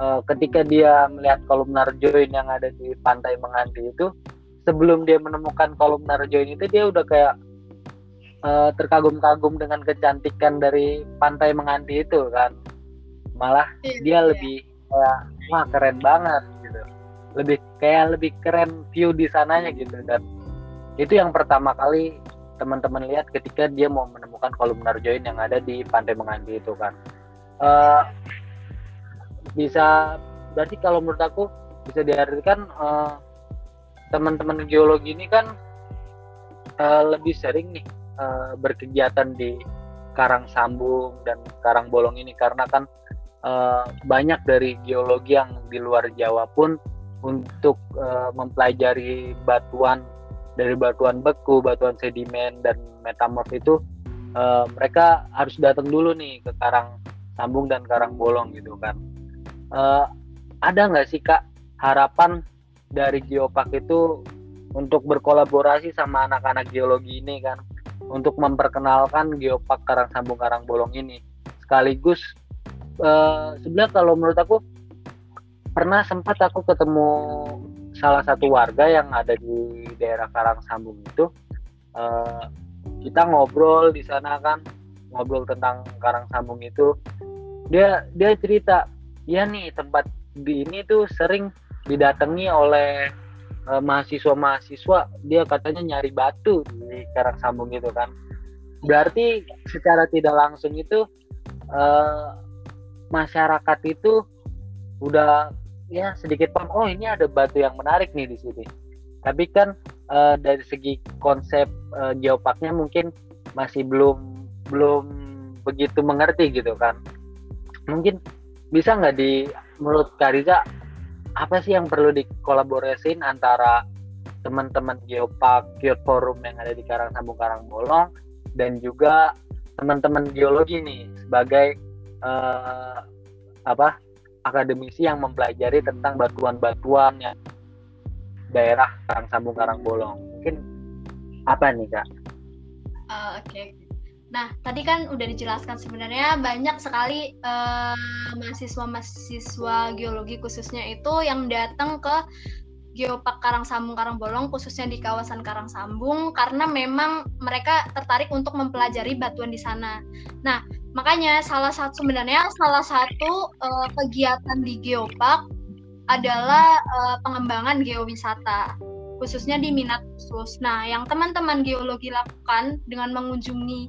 uh, ketika dia melihat kolumnar join yang ada di pantai Menganti itu sebelum dia menemukan kolumnar join itu dia udah kayak uh, terkagum-kagum dengan kecantikan dari pantai Menganti itu kan. Malah iya, dia iya. lebih kayak wah keren banget lebih kayak lebih keren view di sananya gitu. Dan itu yang pertama kali teman-teman lihat ketika dia mau menemukan kolumnar join yang ada di pantai Menganti itu kan. Uh, bisa berarti kalau menurut aku bisa diartikan uh, teman-teman geologi ini kan uh, lebih sering nih uh, berkegiatan di Karang Sambung dan Karang Bolong ini. Karena kan uh, banyak dari geologi yang di luar Jawa pun untuk uh, mempelajari batuan dari batuan beku, batuan sedimen dan metamorf itu uh, mereka harus datang dulu nih ke Karang Sambung dan Karang Bolong gitu kan. Uh, ada nggak sih kak harapan dari Geopark itu untuk berkolaborasi sama anak-anak geologi ini kan untuk memperkenalkan geopark Karang Sambung Karang Bolong ini. Sekaligus uh, sebenarnya kalau menurut aku pernah sempat aku ketemu salah satu warga yang ada di daerah Karang Sambung itu. Uh, kita ngobrol di sana kan, ngobrol tentang Karang Sambung itu. Dia dia cerita, ya nih tempat di ini tuh sering didatangi oleh uh, mahasiswa-mahasiswa dia katanya nyari batu di Karang Sambung gitu kan berarti secara tidak langsung itu uh, masyarakat itu udah ya sedikit paham. Oh ini ada batu yang menarik nih di sini. Tapi kan uh, dari segi konsep uh, geopaknya mungkin masih belum belum begitu mengerti gitu kan. Mungkin bisa nggak di menurut Kariza apa sih yang perlu dikolaborasiin antara teman-teman Geopark, Geoforum yang ada di Karang Sambung Karang Bolong dan juga teman-teman geologi nih sebagai uh, apa akademisi yang mempelajari tentang batuan-batuan yang daerah Karang Sambung Karang Bolong. Mungkin apa nih kak? Uh, Oke, okay. Nah, tadi kan udah dijelaskan sebenarnya banyak sekali mahasiswa mahasiswa-mahasiswa geologi khususnya itu yang datang ke Geopark Karangsambung Karangbolong khususnya di kawasan Karangsambung karena memang mereka tertarik untuk mempelajari batuan di sana. Nah, makanya salah satu sebenarnya salah satu uh, kegiatan di Geopark adalah uh, pengembangan geowisata khususnya di minat khusus. Nah, yang teman-teman geologi lakukan dengan mengunjungi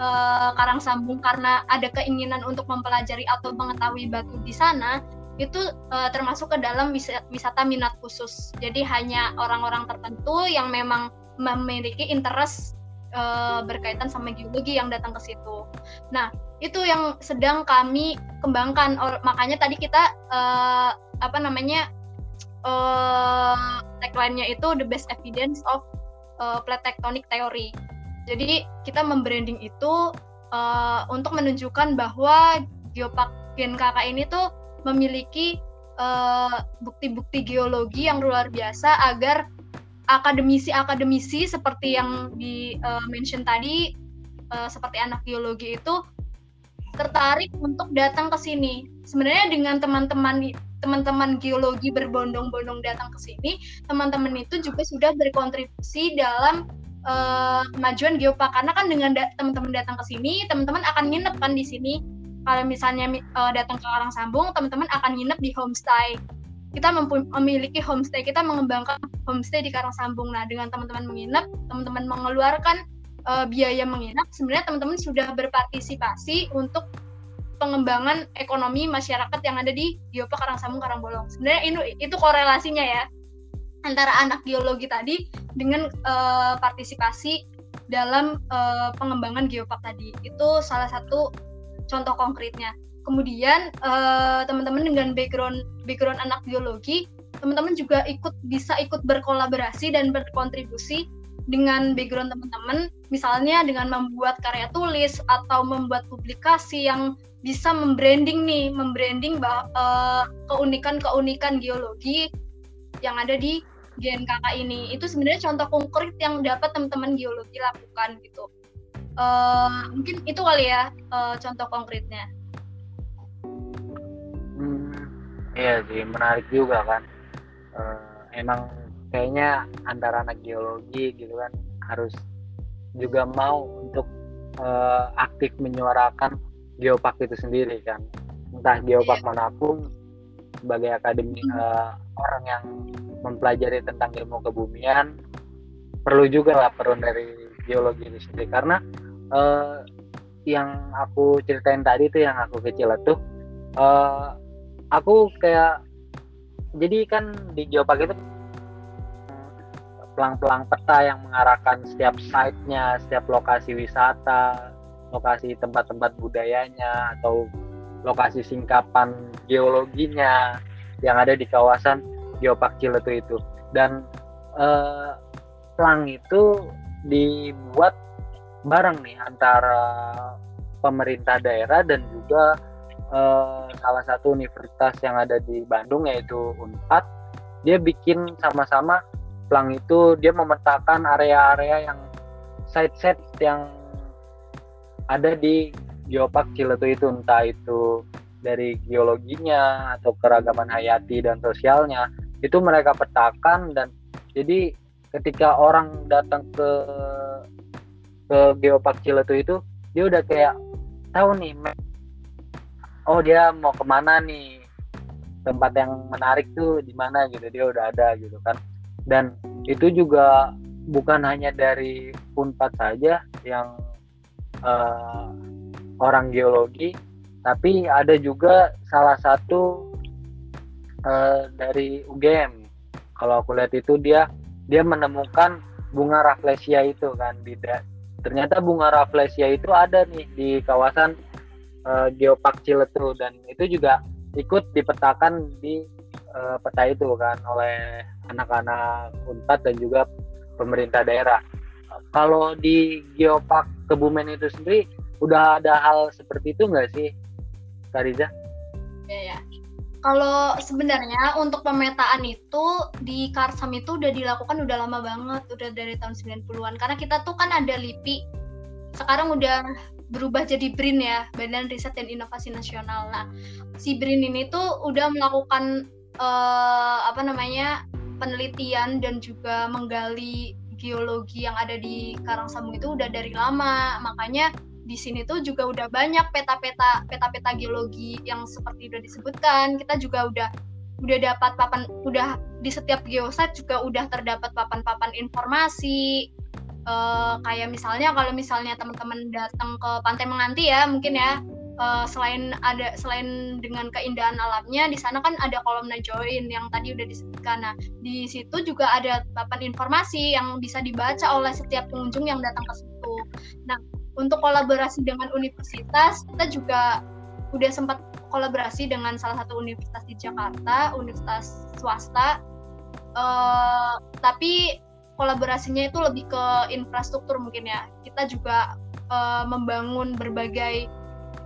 uh, Karang Sambung karena ada keinginan untuk mempelajari atau mengetahui batu di sana, itu uh, termasuk ke dalam wisata minat khusus. Jadi hanya orang-orang tertentu yang memang memiliki interest uh, berkaitan sama geologi yang datang ke situ. Nah, itu yang sedang kami kembangkan. Or, makanya tadi kita uh, apa namanya uh, tagline-nya itu the best evidence of uh, plate tectonic theory. Jadi kita membranding itu uh, untuk menunjukkan bahwa geopark Gen KK ini tuh memiliki bukti-bukti uh, geologi yang luar biasa agar akademisi-akademisi seperti yang di uh, mention tadi uh, seperti anak geologi itu tertarik untuk datang ke sini. Sebenarnya dengan teman-teman teman-teman geologi berbondong-bondong datang ke sini, teman-teman itu juga sudah berkontribusi dalam uh, kemajuan geopark karena kan dengan da teman-teman datang ke sini, teman-teman akan nginep kan di sini. Kalau misalnya uh, datang ke Karang Sambung, teman-teman akan nginep di homestay. Kita memiliki homestay, kita mengembangkan homestay di Karang Sambung. Nah, dengan teman-teman menginap, teman-teman mengeluarkan uh, biaya menginap, sebenarnya teman-teman sudah berpartisipasi untuk pengembangan ekonomi masyarakat yang ada di Geopark Karangsambung Karangbolong. Sebenarnya itu itu korelasinya ya antara anak geologi tadi dengan uh, partisipasi dalam uh, pengembangan geopark tadi. Itu salah satu contoh konkretnya. Kemudian uh, teman-teman dengan background background anak geologi, teman-teman juga ikut bisa ikut berkolaborasi dan berkontribusi dengan background teman-teman, misalnya dengan membuat karya tulis atau membuat publikasi yang bisa membranding nih, membranding uh, keunikan-keunikan geologi yang ada di GNKK ini. Itu sebenarnya contoh konkret yang dapat teman-teman geologi lakukan gitu. Uh, mungkin itu kali ya uh, contoh konkretnya. Iya sih, menarik juga kan. Uh, emang kayaknya antara anak geologi gitu kan harus juga mau untuk uh, aktif menyuarakan geopark itu sendiri kan entah geopark yeah. mana pun sebagai akademi uh, orang yang mempelajari tentang ilmu kebumian perlu juga lah peran dari geologi itu sendiri karena uh, yang aku ceritain tadi itu yang aku kecil itu uh, aku kayak jadi kan di geopark itu pelang-pelang peta yang mengarahkan setiap site-nya, setiap lokasi wisata, lokasi tempat-tempat budayanya atau lokasi singkapan geologinya yang ada di kawasan Geopark Ciletu itu. Dan eh, plang itu dibuat bareng nih antara pemerintah daerah dan juga eh, salah satu universitas yang ada di Bandung yaitu Unpad. Dia bikin sama-sama plang itu dia memetakan area-area yang site-site yang ada di geopark Ciletu itu entah itu dari geologinya atau keragaman hayati dan sosialnya itu mereka petakan dan jadi ketika orang datang ke ke geopark Ciletu itu dia udah kayak tahu nih oh dia mau ke mana nih tempat yang menarik tuh di mana gitu dia udah ada gitu kan dan itu juga bukan hanya dari Unpad saja yang uh, orang geologi, tapi ada juga salah satu uh, dari UGM. Kalau aku lihat itu dia dia menemukan bunga rafflesia itu kan tidak ternyata bunga rafflesia itu ada nih di kawasan uh, Geopark Ciletu dan itu juga ikut dipetakan di uh, peta itu kan oleh anak-anak Unpad dan juga pemerintah daerah kalau di Geopark Kebumen itu sendiri udah ada hal seperti itu nggak sih, Kariza? Ya, ya. Kalau sebenarnya untuk pemetaan itu di Karsam itu udah dilakukan udah lama banget, udah dari tahun 90-an. Karena kita tuh kan ada LIPI. Sekarang udah berubah jadi BRIN ya, Badan Riset dan Inovasi Nasional. Nah, si BRIN ini tuh udah melakukan uh, apa namanya penelitian dan juga menggali geologi yang ada di Karangsambung itu udah dari lama makanya di sini tuh juga udah banyak peta-peta peta-peta geologi yang seperti udah disebutkan kita juga udah udah dapat papan udah di setiap geosite juga udah terdapat papan-papan informasi uh, kayak misalnya kalau misalnya teman-teman datang ke Pantai Menganti ya mungkin ya uh, selain ada selain dengan keindahan alamnya di sana kan ada kolom najoin yang tadi udah disebutkan. Nah, di situ juga ada papan informasi yang bisa dibaca oleh setiap pengunjung yang datang ke situ. Nah, untuk kolaborasi dengan universitas kita juga udah sempat kolaborasi dengan salah satu universitas di Jakarta, universitas swasta. Uh, tapi kolaborasinya itu lebih ke infrastruktur mungkin ya. Kita juga uh, membangun berbagai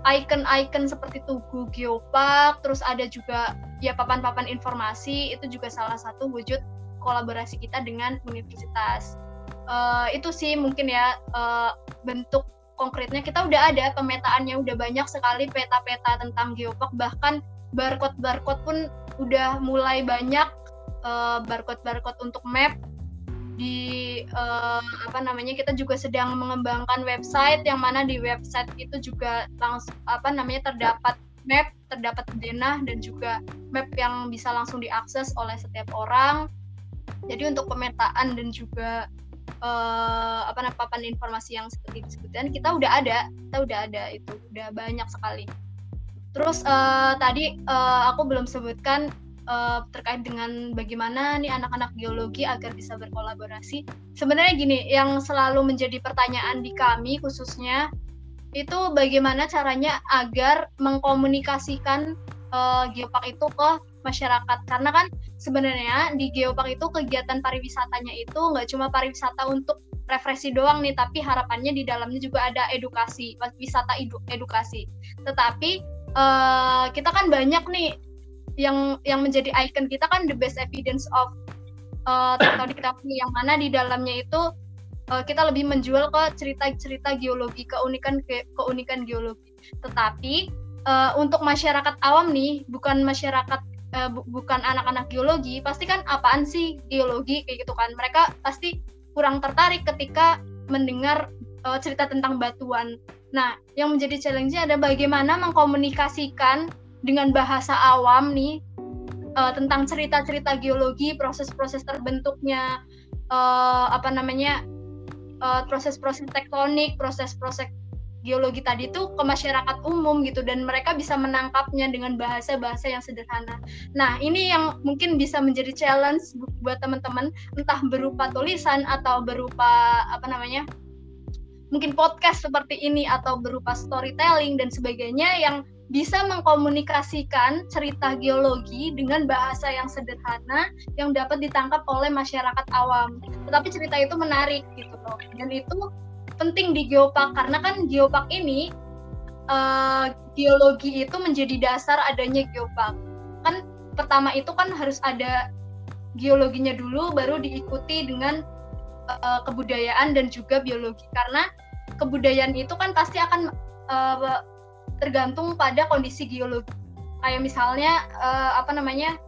icon-icon seperti Tugu Geopark, terus ada juga ya papan-papan informasi, itu juga salah satu wujud kolaborasi kita dengan universitas. Uh, itu sih mungkin ya uh, bentuk konkretnya kita udah ada pemetaannya udah banyak sekali peta-peta tentang geopark bahkan barcode-barcode pun udah mulai banyak uh, barcode-barcode untuk map di uh, apa namanya kita juga sedang mengembangkan website yang mana di website itu juga langsung apa namanya terdapat map terdapat denah dan juga map yang bisa langsung diakses oleh setiap orang. Jadi untuk pemetaan dan juga uh, apa namanya papan informasi yang seperti disebutkan kita udah ada kita udah ada itu udah banyak sekali. Terus uh, tadi uh, aku belum sebutkan uh, terkait dengan bagaimana nih anak-anak geologi agar bisa berkolaborasi. Sebenarnya gini, yang selalu menjadi pertanyaan di kami khususnya itu bagaimana caranya agar mengkomunikasikan uh, geopark itu ke masyarakat karena kan sebenarnya di geopark itu kegiatan pariwisatanya itu nggak cuma pariwisata untuk refleksi doang nih tapi harapannya di dalamnya juga ada edukasi wisata edukasi tetapi uh, kita kan banyak nih yang yang menjadi icon kita kan the best evidence of uh, tectonic company yang mana di dalamnya itu uh, kita lebih menjual ke cerita-cerita geologi keunikan ke, keunikan geologi. Tetapi uh, untuk masyarakat awam nih bukan masyarakat uh, bu bukan anak-anak geologi pasti kan apaan sih geologi kayak gitu kan. Mereka pasti kurang tertarik ketika mendengar uh, cerita tentang batuan. Nah yang menjadi challenge-nya ada bagaimana mengkomunikasikan dengan bahasa awam nih uh, tentang cerita-cerita geologi, proses-proses terbentuknya uh, apa namanya proses-proses uh, tektonik, proses-proses geologi tadi itu ke masyarakat umum gitu dan mereka bisa menangkapnya dengan bahasa-bahasa yang sederhana. Nah, ini yang mungkin bisa menjadi challenge buat teman-teman entah berupa tulisan atau berupa apa namanya? mungkin podcast seperti ini atau berupa storytelling dan sebagainya yang bisa mengkomunikasikan cerita geologi dengan bahasa yang sederhana yang dapat ditangkap oleh masyarakat awam. Tetapi cerita itu menarik gitu loh. Dan itu penting di geopark karena kan geopark ini uh, geologi itu menjadi dasar adanya geopark. Kan pertama itu kan harus ada geologinya dulu baru diikuti dengan uh, kebudayaan dan juga biologi karena kebudayaan itu kan pasti akan uh, tergantung pada kondisi geologi. Kayak misalnya uh, apa namanya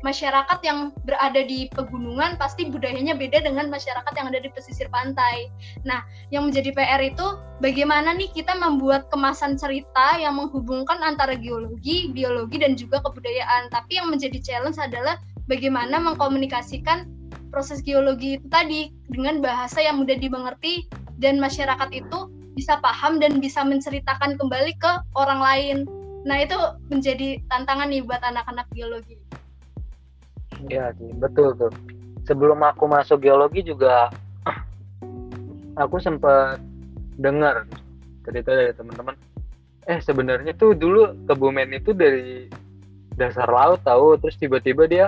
masyarakat yang berada di pegunungan pasti budayanya beda dengan masyarakat yang ada di pesisir pantai. Nah, yang menjadi PR itu bagaimana nih kita membuat kemasan cerita yang menghubungkan antara geologi, biologi dan juga kebudayaan. Tapi yang menjadi challenge adalah bagaimana mengkomunikasikan proses geologi itu tadi dengan bahasa yang mudah dimengerti dan masyarakat itu bisa paham dan bisa menceritakan kembali ke orang lain. Nah itu menjadi tantangan nih buat anak-anak geologi. Iya betul tuh. Sebelum aku masuk geologi juga aku sempat dengar cerita dari teman-teman. Eh sebenarnya tuh dulu Kebumen itu dari dasar laut tahu, terus tiba-tiba dia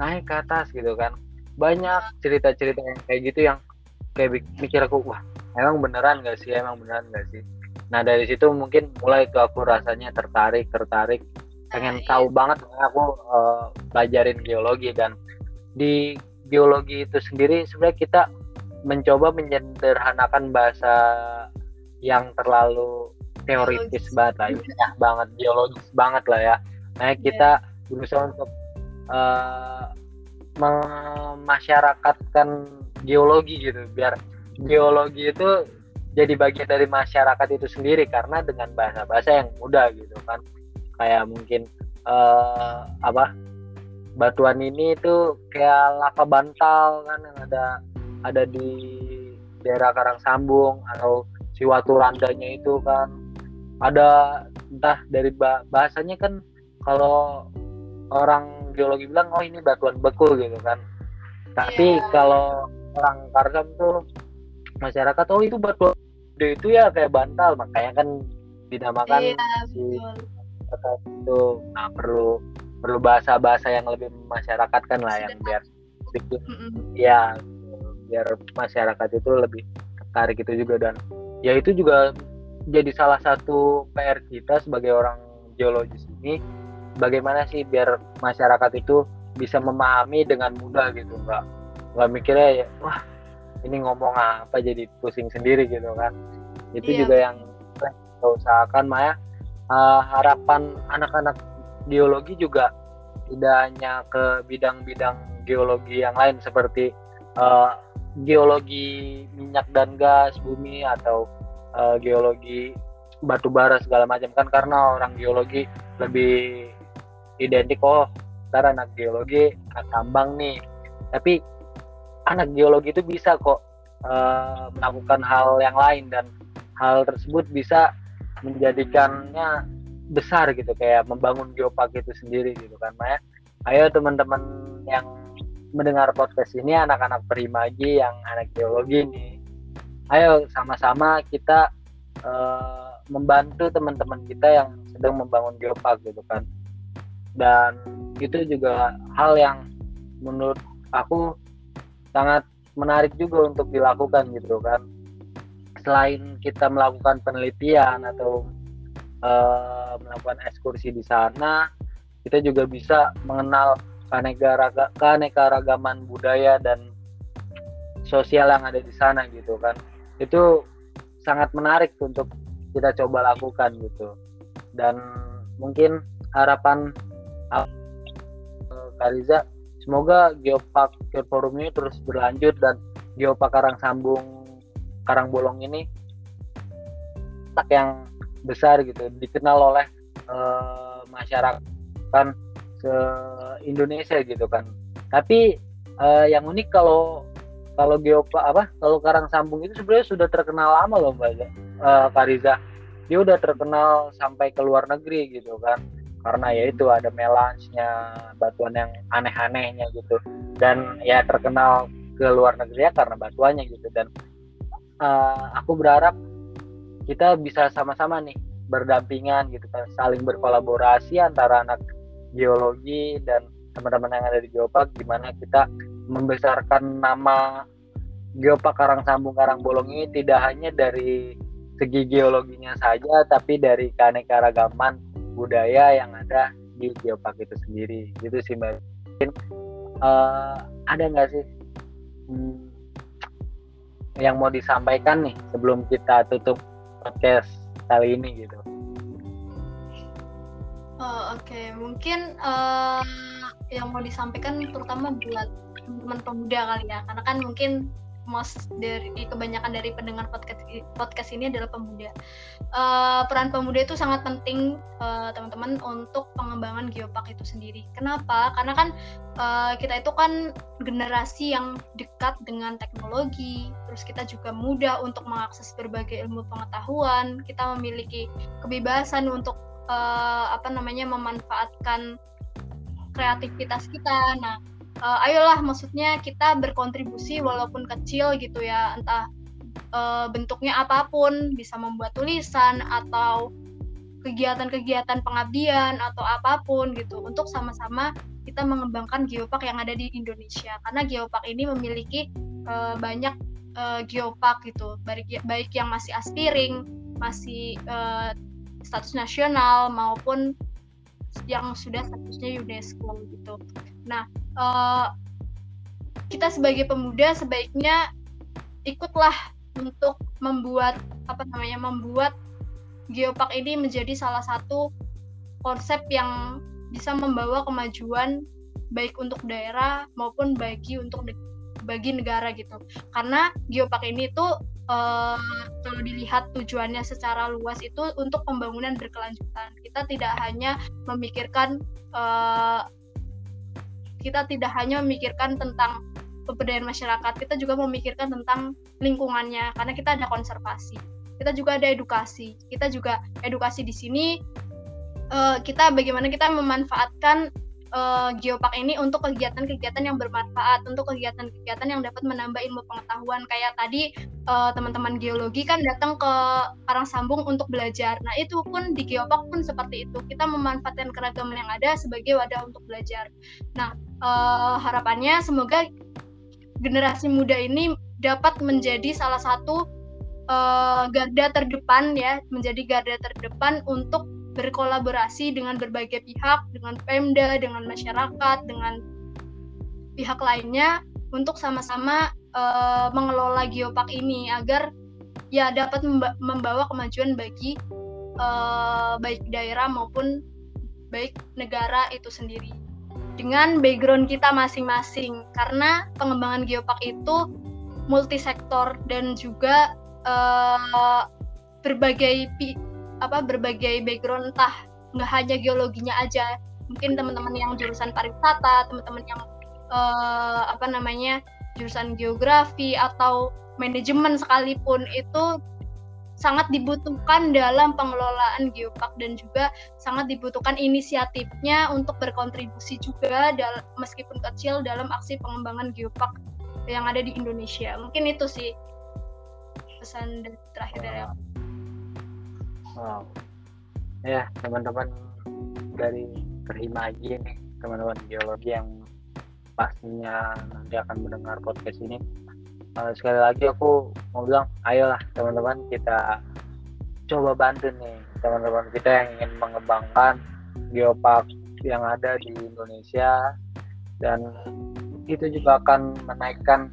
naik ke atas gitu kan. Banyak cerita-cerita yang kayak gitu yang kayak mikir aku wah emang beneran gak sih? Emang beneran gak sih? Nah dari situ mungkin mulai tuh aku rasanya tertarik tertarik. Pengen nah, tahu iya. banget aku uh, pelajarin geologi dan di geologi itu sendiri sebenarnya kita mencoba menyederhanakan bahasa yang terlalu teoritis banget lah ya banget geologis banget lah ya. Nah kita berusaha untuk uh, memasyarakatkan geologi gitu biar geologi itu jadi bagian dari masyarakat itu sendiri karena dengan bahasa-bahasa yang mudah gitu kan. Kayak mungkin uh, apa batuan ini itu kayak lava bantal kan yang ada ada di daerah Karang Sambung atau si Watu Randanya itu kan. Ada entah dari bahasanya kan kalau orang geologi bilang oh ini batuan beku gitu kan. Tapi yeah. kalau orang Karsam tuh masyarakat oh itu batuan itu ya kayak bantal. Makanya kan dinamakan yeah, si itu. Nah perlu perlu bahasa-bahasa yang lebih masyarakatkan lah yang biar bikin ya biar masyarakat itu lebih tertarik itu juga. Dan ya itu juga jadi salah satu PR kita sebagai orang geologis ini bagaimana sih biar masyarakat itu bisa memahami dengan mudah gitu nggak nggak mikirnya ya wah ini ngomong apa jadi pusing sendiri gitu kan. Itu iya. juga yang kita usahakan Maya. Uh, harapan anak-anak geologi juga tidak hanya ke bidang-bidang geologi yang lain seperti uh, geologi minyak dan gas bumi atau uh, geologi batu bara segala macam. Kan karena orang geologi lebih identik oh ntar anak geologi anak tambang nih. Tapi anak geologi itu bisa kok uh, melakukan hal yang lain dan hal tersebut bisa menjadikannya besar gitu kayak membangun geopark itu sendiri gitu kan Maya ayo teman-teman yang mendengar podcast ini anak-anak perimaji yang anak geologi nih ayo sama-sama kita uh, membantu teman-teman kita yang sedang membangun geopark gitu kan. Dan itu juga hal yang menurut aku sangat menarik juga untuk dilakukan gitu kan. Selain kita melakukan penelitian atau uh, melakukan ekskursi di sana kita juga bisa mengenal keanekaragaman budaya dan sosial yang ada di sana gitu kan. Itu sangat menarik untuk kita coba lakukan gitu. Dan mungkin harapan Kariza semoga Geopark Forum ini terus berlanjut dan Geopark Karang Sambung Karang Bolong ini tak yang besar gitu dikenal oleh uh, masyarakat kan se Indonesia gitu kan. Tapi uh, yang unik kalau kalau Geopark apa kalau Karang Sambung itu sebenarnya sudah terkenal lama loh mbak uh, Kariza dia udah terkenal sampai ke luar negeri gitu kan karena ya itu ada melange-nya batuan yang aneh-anehnya gitu. Dan ya terkenal ke luar negeri ya karena batuannya gitu. Dan uh, aku berharap kita bisa sama-sama nih berdampingan gitu kan saling berkolaborasi antara anak geologi dan teman-teman yang ada di Geopark gimana kita membesarkan nama Geopark Karang Sambung Karang Bolong ini tidak hanya dari segi geologinya saja tapi dari keanekaragaman budaya yang ada di geopark itu sendiri. Gitu sih mbak. Mungkin uh, ada nggak sih hmm, yang mau disampaikan nih sebelum kita tutup podcast kali ini gitu? Oh, oke. Okay. mungkin uh, yang mau disampaikan terutama buat teman-teman pemuda kali ya. Karena kan mungkin most dari kebanyakan dari pendengar podcast podcast ini adalah pemuda. Uh, peran pemuda itu sangat penting uh, teman-teman untuk pengembangan geopark itu sendiri. Kenapa? Karena kan uh, kita itu kan generasi yang dekat dengan teknologi, terus kita juga mudah untuk mengakses berbagai ilmu pengetahuan. Kita memiliki kebebasan untuk uh, apa namanya memanfaatkan kreativitas kita. Nah, uh, ayolah maksudnya kita berkontribusi walaupun kecil gitu ya. Entah uh, bentuknya apa pun bisa membuat tulisan atau kegiatan-kegiatan pengabdian atau apa pun gitu. Untuk sama-sama kita mengembangkan geopark yang ada di Indonesia. Karena geopark ini memiliki uh, banyak uh, geopark gitu. Baik baik yang masih aspiring masih uh, status nasional maupun yang sudah statusnya UNESCO gitu. Nah, uh, kita sebagai pemuda sebaiknya ikutlah untuk membuat apa namanya membuat geopark ini menjadi salah satu konsep yang bisa membawa kemajuan baik untuk daerah maupun bagi untuk bagi negara gitu karena geopark ini tuh uh, kalau dilihat tujuannya secara luas itu untuk pembangunan berkelanjutan. Kita tidak hanya memikirkan uh, kita tidak hanya memikirkan tentang pemberdayaan masyarakat, kita juga memikirkan tentang lingkungannya karena kita ada konservasi. Kita juga ada edukasi. Kita juga edukasi di sini uh, kita bagaimana kita memanfaatkan uh, geopark ini untuk kegiatan-kegiatan yang bermanfaat, untuk kegiatan-kegiatan yang dapat menambah ilmu pengetahuan. Kayak tadi uh, teman-teman geologi kan datang ke Karang Sambung untuk belajar. Nah itu pun di geopark pun seperti itu. Kita memanfaatkan keragaman yang ada sebagai wadah untuk belajar. Nah uh, harapannya semoga generasi muda ini dapat menjadi salah satu uh, garda terdepan ya, menjadi garda terdepan untuk berkolaborasi dengan berbagai pihak, dengan Pemda, dengan masyarakat, dengan pihak lainnya untuk sama-sama uh, mengelola geopark ini agar ya dapat membawa kemajuan bagi uh, baik daerah maupun baik negara itu sendiri. Dengan background kita masing-masing karena pengembangan geopark itu multisektor dan juga uh, berbagai apa berbagai background entah nggak hanya geologinya aja mungkin teman-teman yang jurusan pariwisata teman-teman yang uh, apa namanya jurusan geografi atau manajemen sekalipun itu sangat dibutuhkan dalam pengelolaan geopark dan juga sangat dibutuhkan inisiatifnya untuk berkontribusi juga dalam, meskipun kecil dalam aksi pengembangan geopark yang ada di Indonesia. Mungkin itu sih pesan terakhir dari aku. Wow. Ya, teman-teman dari Terhimaji nih, teman-teman geologi yang pastinya nanti akan mendengar podcast ini. Uh, sekali lagi aku mau bilang, ayolah teman-teman kita coba bantu nih teman-teman kita yang ingin mengembangkan geopark yang ada di Indonesia dan itu juga akan menaikkan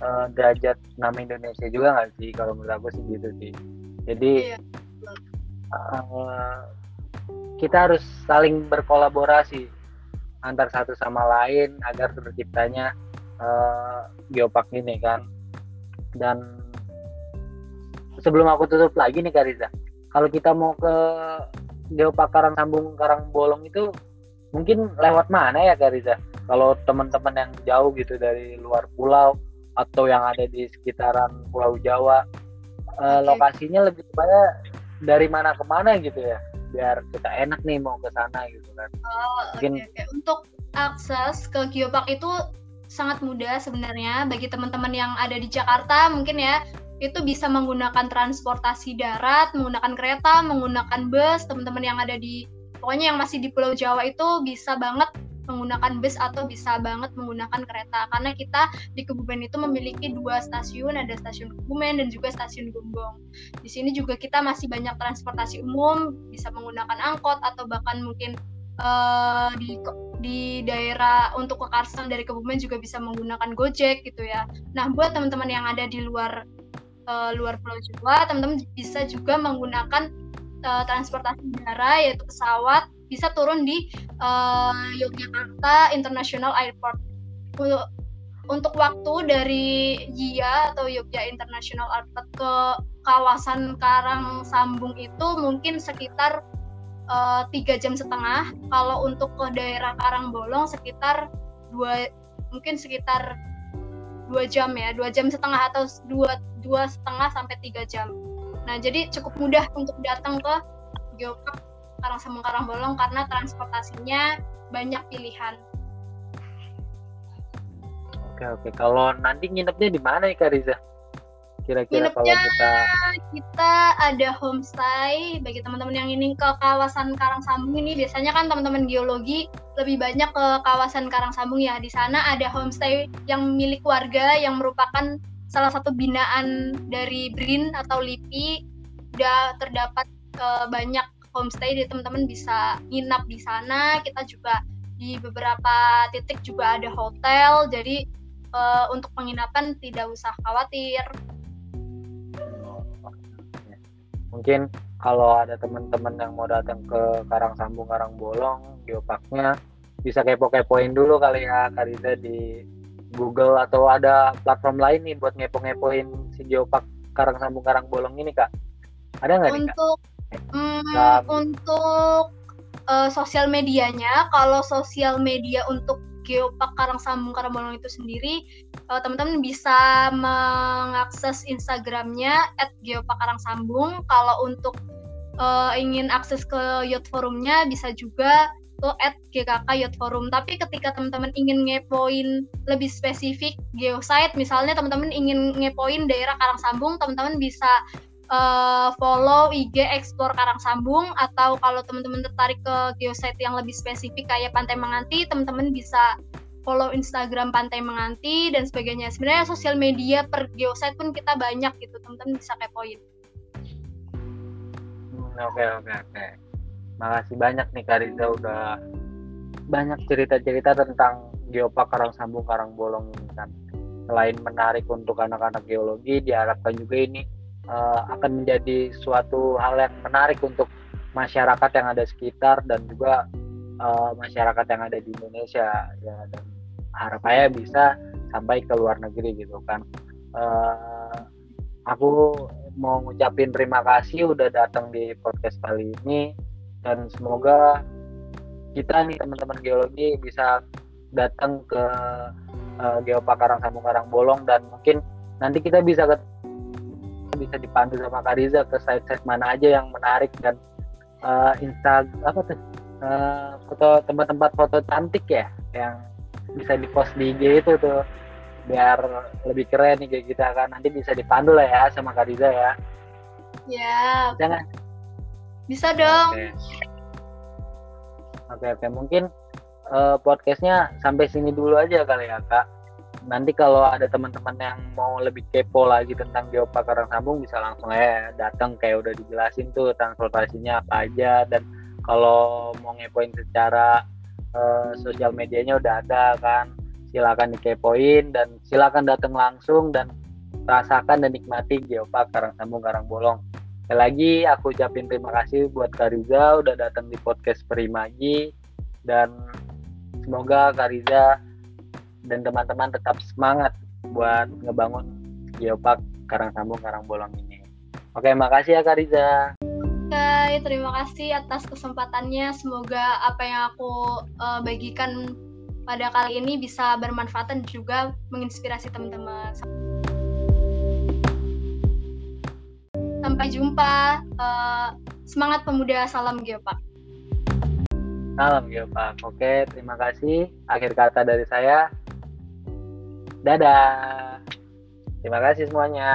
uh, derajat nama Indonesia juga nggak sih kalau menurut aku sih gitu sih jadi iya uh, kita harus saling berkolaborasi antar satu sama lain agar terciptanya uh, geopark ini kan. Dan sebelum aku tutup lagi nih Kariza kalau kita mau ke geopark Karang Sambung Karang Bolong itu mungkin lewat mana ya Kariza kalau teman-teman yang jauh gitu dari luar pulau atau yang ada di sekitaran Pulau Jawa uh, lokasinya lebih kepada dari mana ke mana gitu ya biar kita enak nih mau ke sana gitu kan. Oh, Mungkin okay, okay. untuk akses ke geopark itu sangat mudah sebenarnya bagi teman-teman yang ada di Jakarta mungkin ya itu bisa menggunakan transportasi darat, menggunakan kereta, menggunakan bus, teman-teman yang ada di pokoknya yang masih di Pulau Jawa itu bisa banget menggunakan bus atau bisa banget menggunakan kereta. Karena kita di Kebumen itu memiliki dua stasiun ada stasiun Kebumen dan juga stasiun Gombong. Di sini juga kita masih banyak transportasi umum bisa menggunakan angkot atau bahkan mungkin uh, di di daerah untuk ke Karsang dari Kebumen juga bisa menggunakan Gojek gitu ya. Nah buat teman-teman yang ada di luar uh, luar Pulau Jawa teman-teman bisa juga menggunakan uh, transportasi udara yaitu pesawat bisa turun di uh, Yogyakarta International Airport. Untuk waktu dari Jia atau Yogyakarta International Airport ke kawasan Karang Sambung itu mungkin sekitar eh, tiga uh, jam setengah. Kalau untuk ke daerah Karang Bolong sekitar dua mungkin sekitar dua jam ya, dua jam setengah atau dua dua setengah sampai tiga jam. Nah jadi cukup mudah untuk datang ke Geopark Karang Sambung Karang Bolong karena transportasinya banyak pilihan. Oke oke. Kalau nanti nginepnya di mana ya Kak Riza? Kira-kira kalau kita kita ada homestay bagi teman-teman yang ingin ke kawasan Karang Sambung ini biasanya kan teman-teman geologi lebih banyak ke kawasan Karang Sambung ya. Di sana ada homestay yang milik warga yang merupakan salah satu binaan dari BRIN atau LIPI. Sudah terdapat uh, banyak homestay jadi teman-teman bisa nginap di sana kita juga di beberapa titik juga ada hotel jadi uh, untuk penginapan tidak usah khawatir mungkin kalau ada teman-teman yang mau datang ke Karang Sambung Karang Bolong geoparknya bisa kepo-kepoin dulu kali ya Karida di Google atau ada platform lain nih buat ngepo-ngepoin si geopark Karang Sambung Karang Bolong ini kak? Ada nggak nih kak? Untuk mm, untuk uh, sosial medianya, kalau sosial media untuk Geopark Karang Sambung Karang Bolong itu sendiri, uh, teman-teman bisa mengakses Instagramnya @geopark_karang_sambung. Kalau untuk uh, ingin akses ke Yacht Forumnya bisa juga tuh at GKK Yacht Forum. Tapi ketika teman-teman ingin ngepoin lebih spesifik geosite, misalnya teman-teman ingin ngepoin daerah Karang Sambung, teman-teman bisa uh, follow IG Explore Karang Sambung atau kalau teman-teman tertarik ke geosite yang lebih spesifik kayak Pantai Menganti, teman-teman bisa follow Instagram Pantai Menganti dan sebagainya. Sebenarnya sosial media per geosite pun kita banyak gitu, teman-teman bisa kepoin. Oke oke oke. Makasih banyak nih Kariza udah banyak cerita-cerita tentang geopark Karang Sambung Karang Bolong ini kan. Selain menarik untuk anak-anak geologi, diharapkan juga ini uh, akan menjadi suatu hal yang menarik untuk masyarakat yang ada sekitar dan juga uh, masyarakat yang ada di Indonesia. Ya dan harapannya bisa sampai ke luar negeri gitu kan. Uh, aku mau ngucapin terima kasih udah datang di podcast kali ini. Dan semoga kita nih teman-teman geologi bisa datang ke uh, Geopark Karang Sambung Karang Bolong. Dan mungkin nanti kita bisa bisa dipandu sama Kariza ke site-site mana aja yang menarik dan uh, insta apa tuh uh, foto tempat-tempat foto cantik ya yang bisa dipost di IG itu tuh biar lebih keren nih kayak kita kan. Nanti bisa dipandu lah ya sama Kariza ya. Ya. Jangan bisa dong. Oke. Oke, oke. mungkin uh, podcastnya sampai sini dulu aja kali ya kak nanti kalau ada teman-teman yang mau lebih kepo lagi tentang geopark Karang Sambung bisa langsung ya datang kayak udah dijelasin tuh transportasinya apa aja. Dan kalau mau ngepoin secara uh, sosial medianya udah ada kan. Silakan dikepoin dan silakan datang langsung dan rasakan dan nikmati Geopark Karang Sambung Karang Bolong. Sekali lagi aku ucapin terima kasih buat Kariza udah datang di podcast Perimagi dan semoga Kariza dan teman-teman tetap semangat buat ngebangun Geopark Karang Sambung Karang Bolong ini. Oke, makasih ya Kariza. Oke, terima kasih atas kesempatannya. Semoga apa yang aku uh, bagikan pada kali ini bisa bermanfaat dan juga menginspirasi teman-teman. Sampai jumpa. Uh, semangat pemuda, salam Geopark. Salam Geopark. Oke, terima kasih. Akhir kata dari saya. Dadah. Terima kasih semuanya.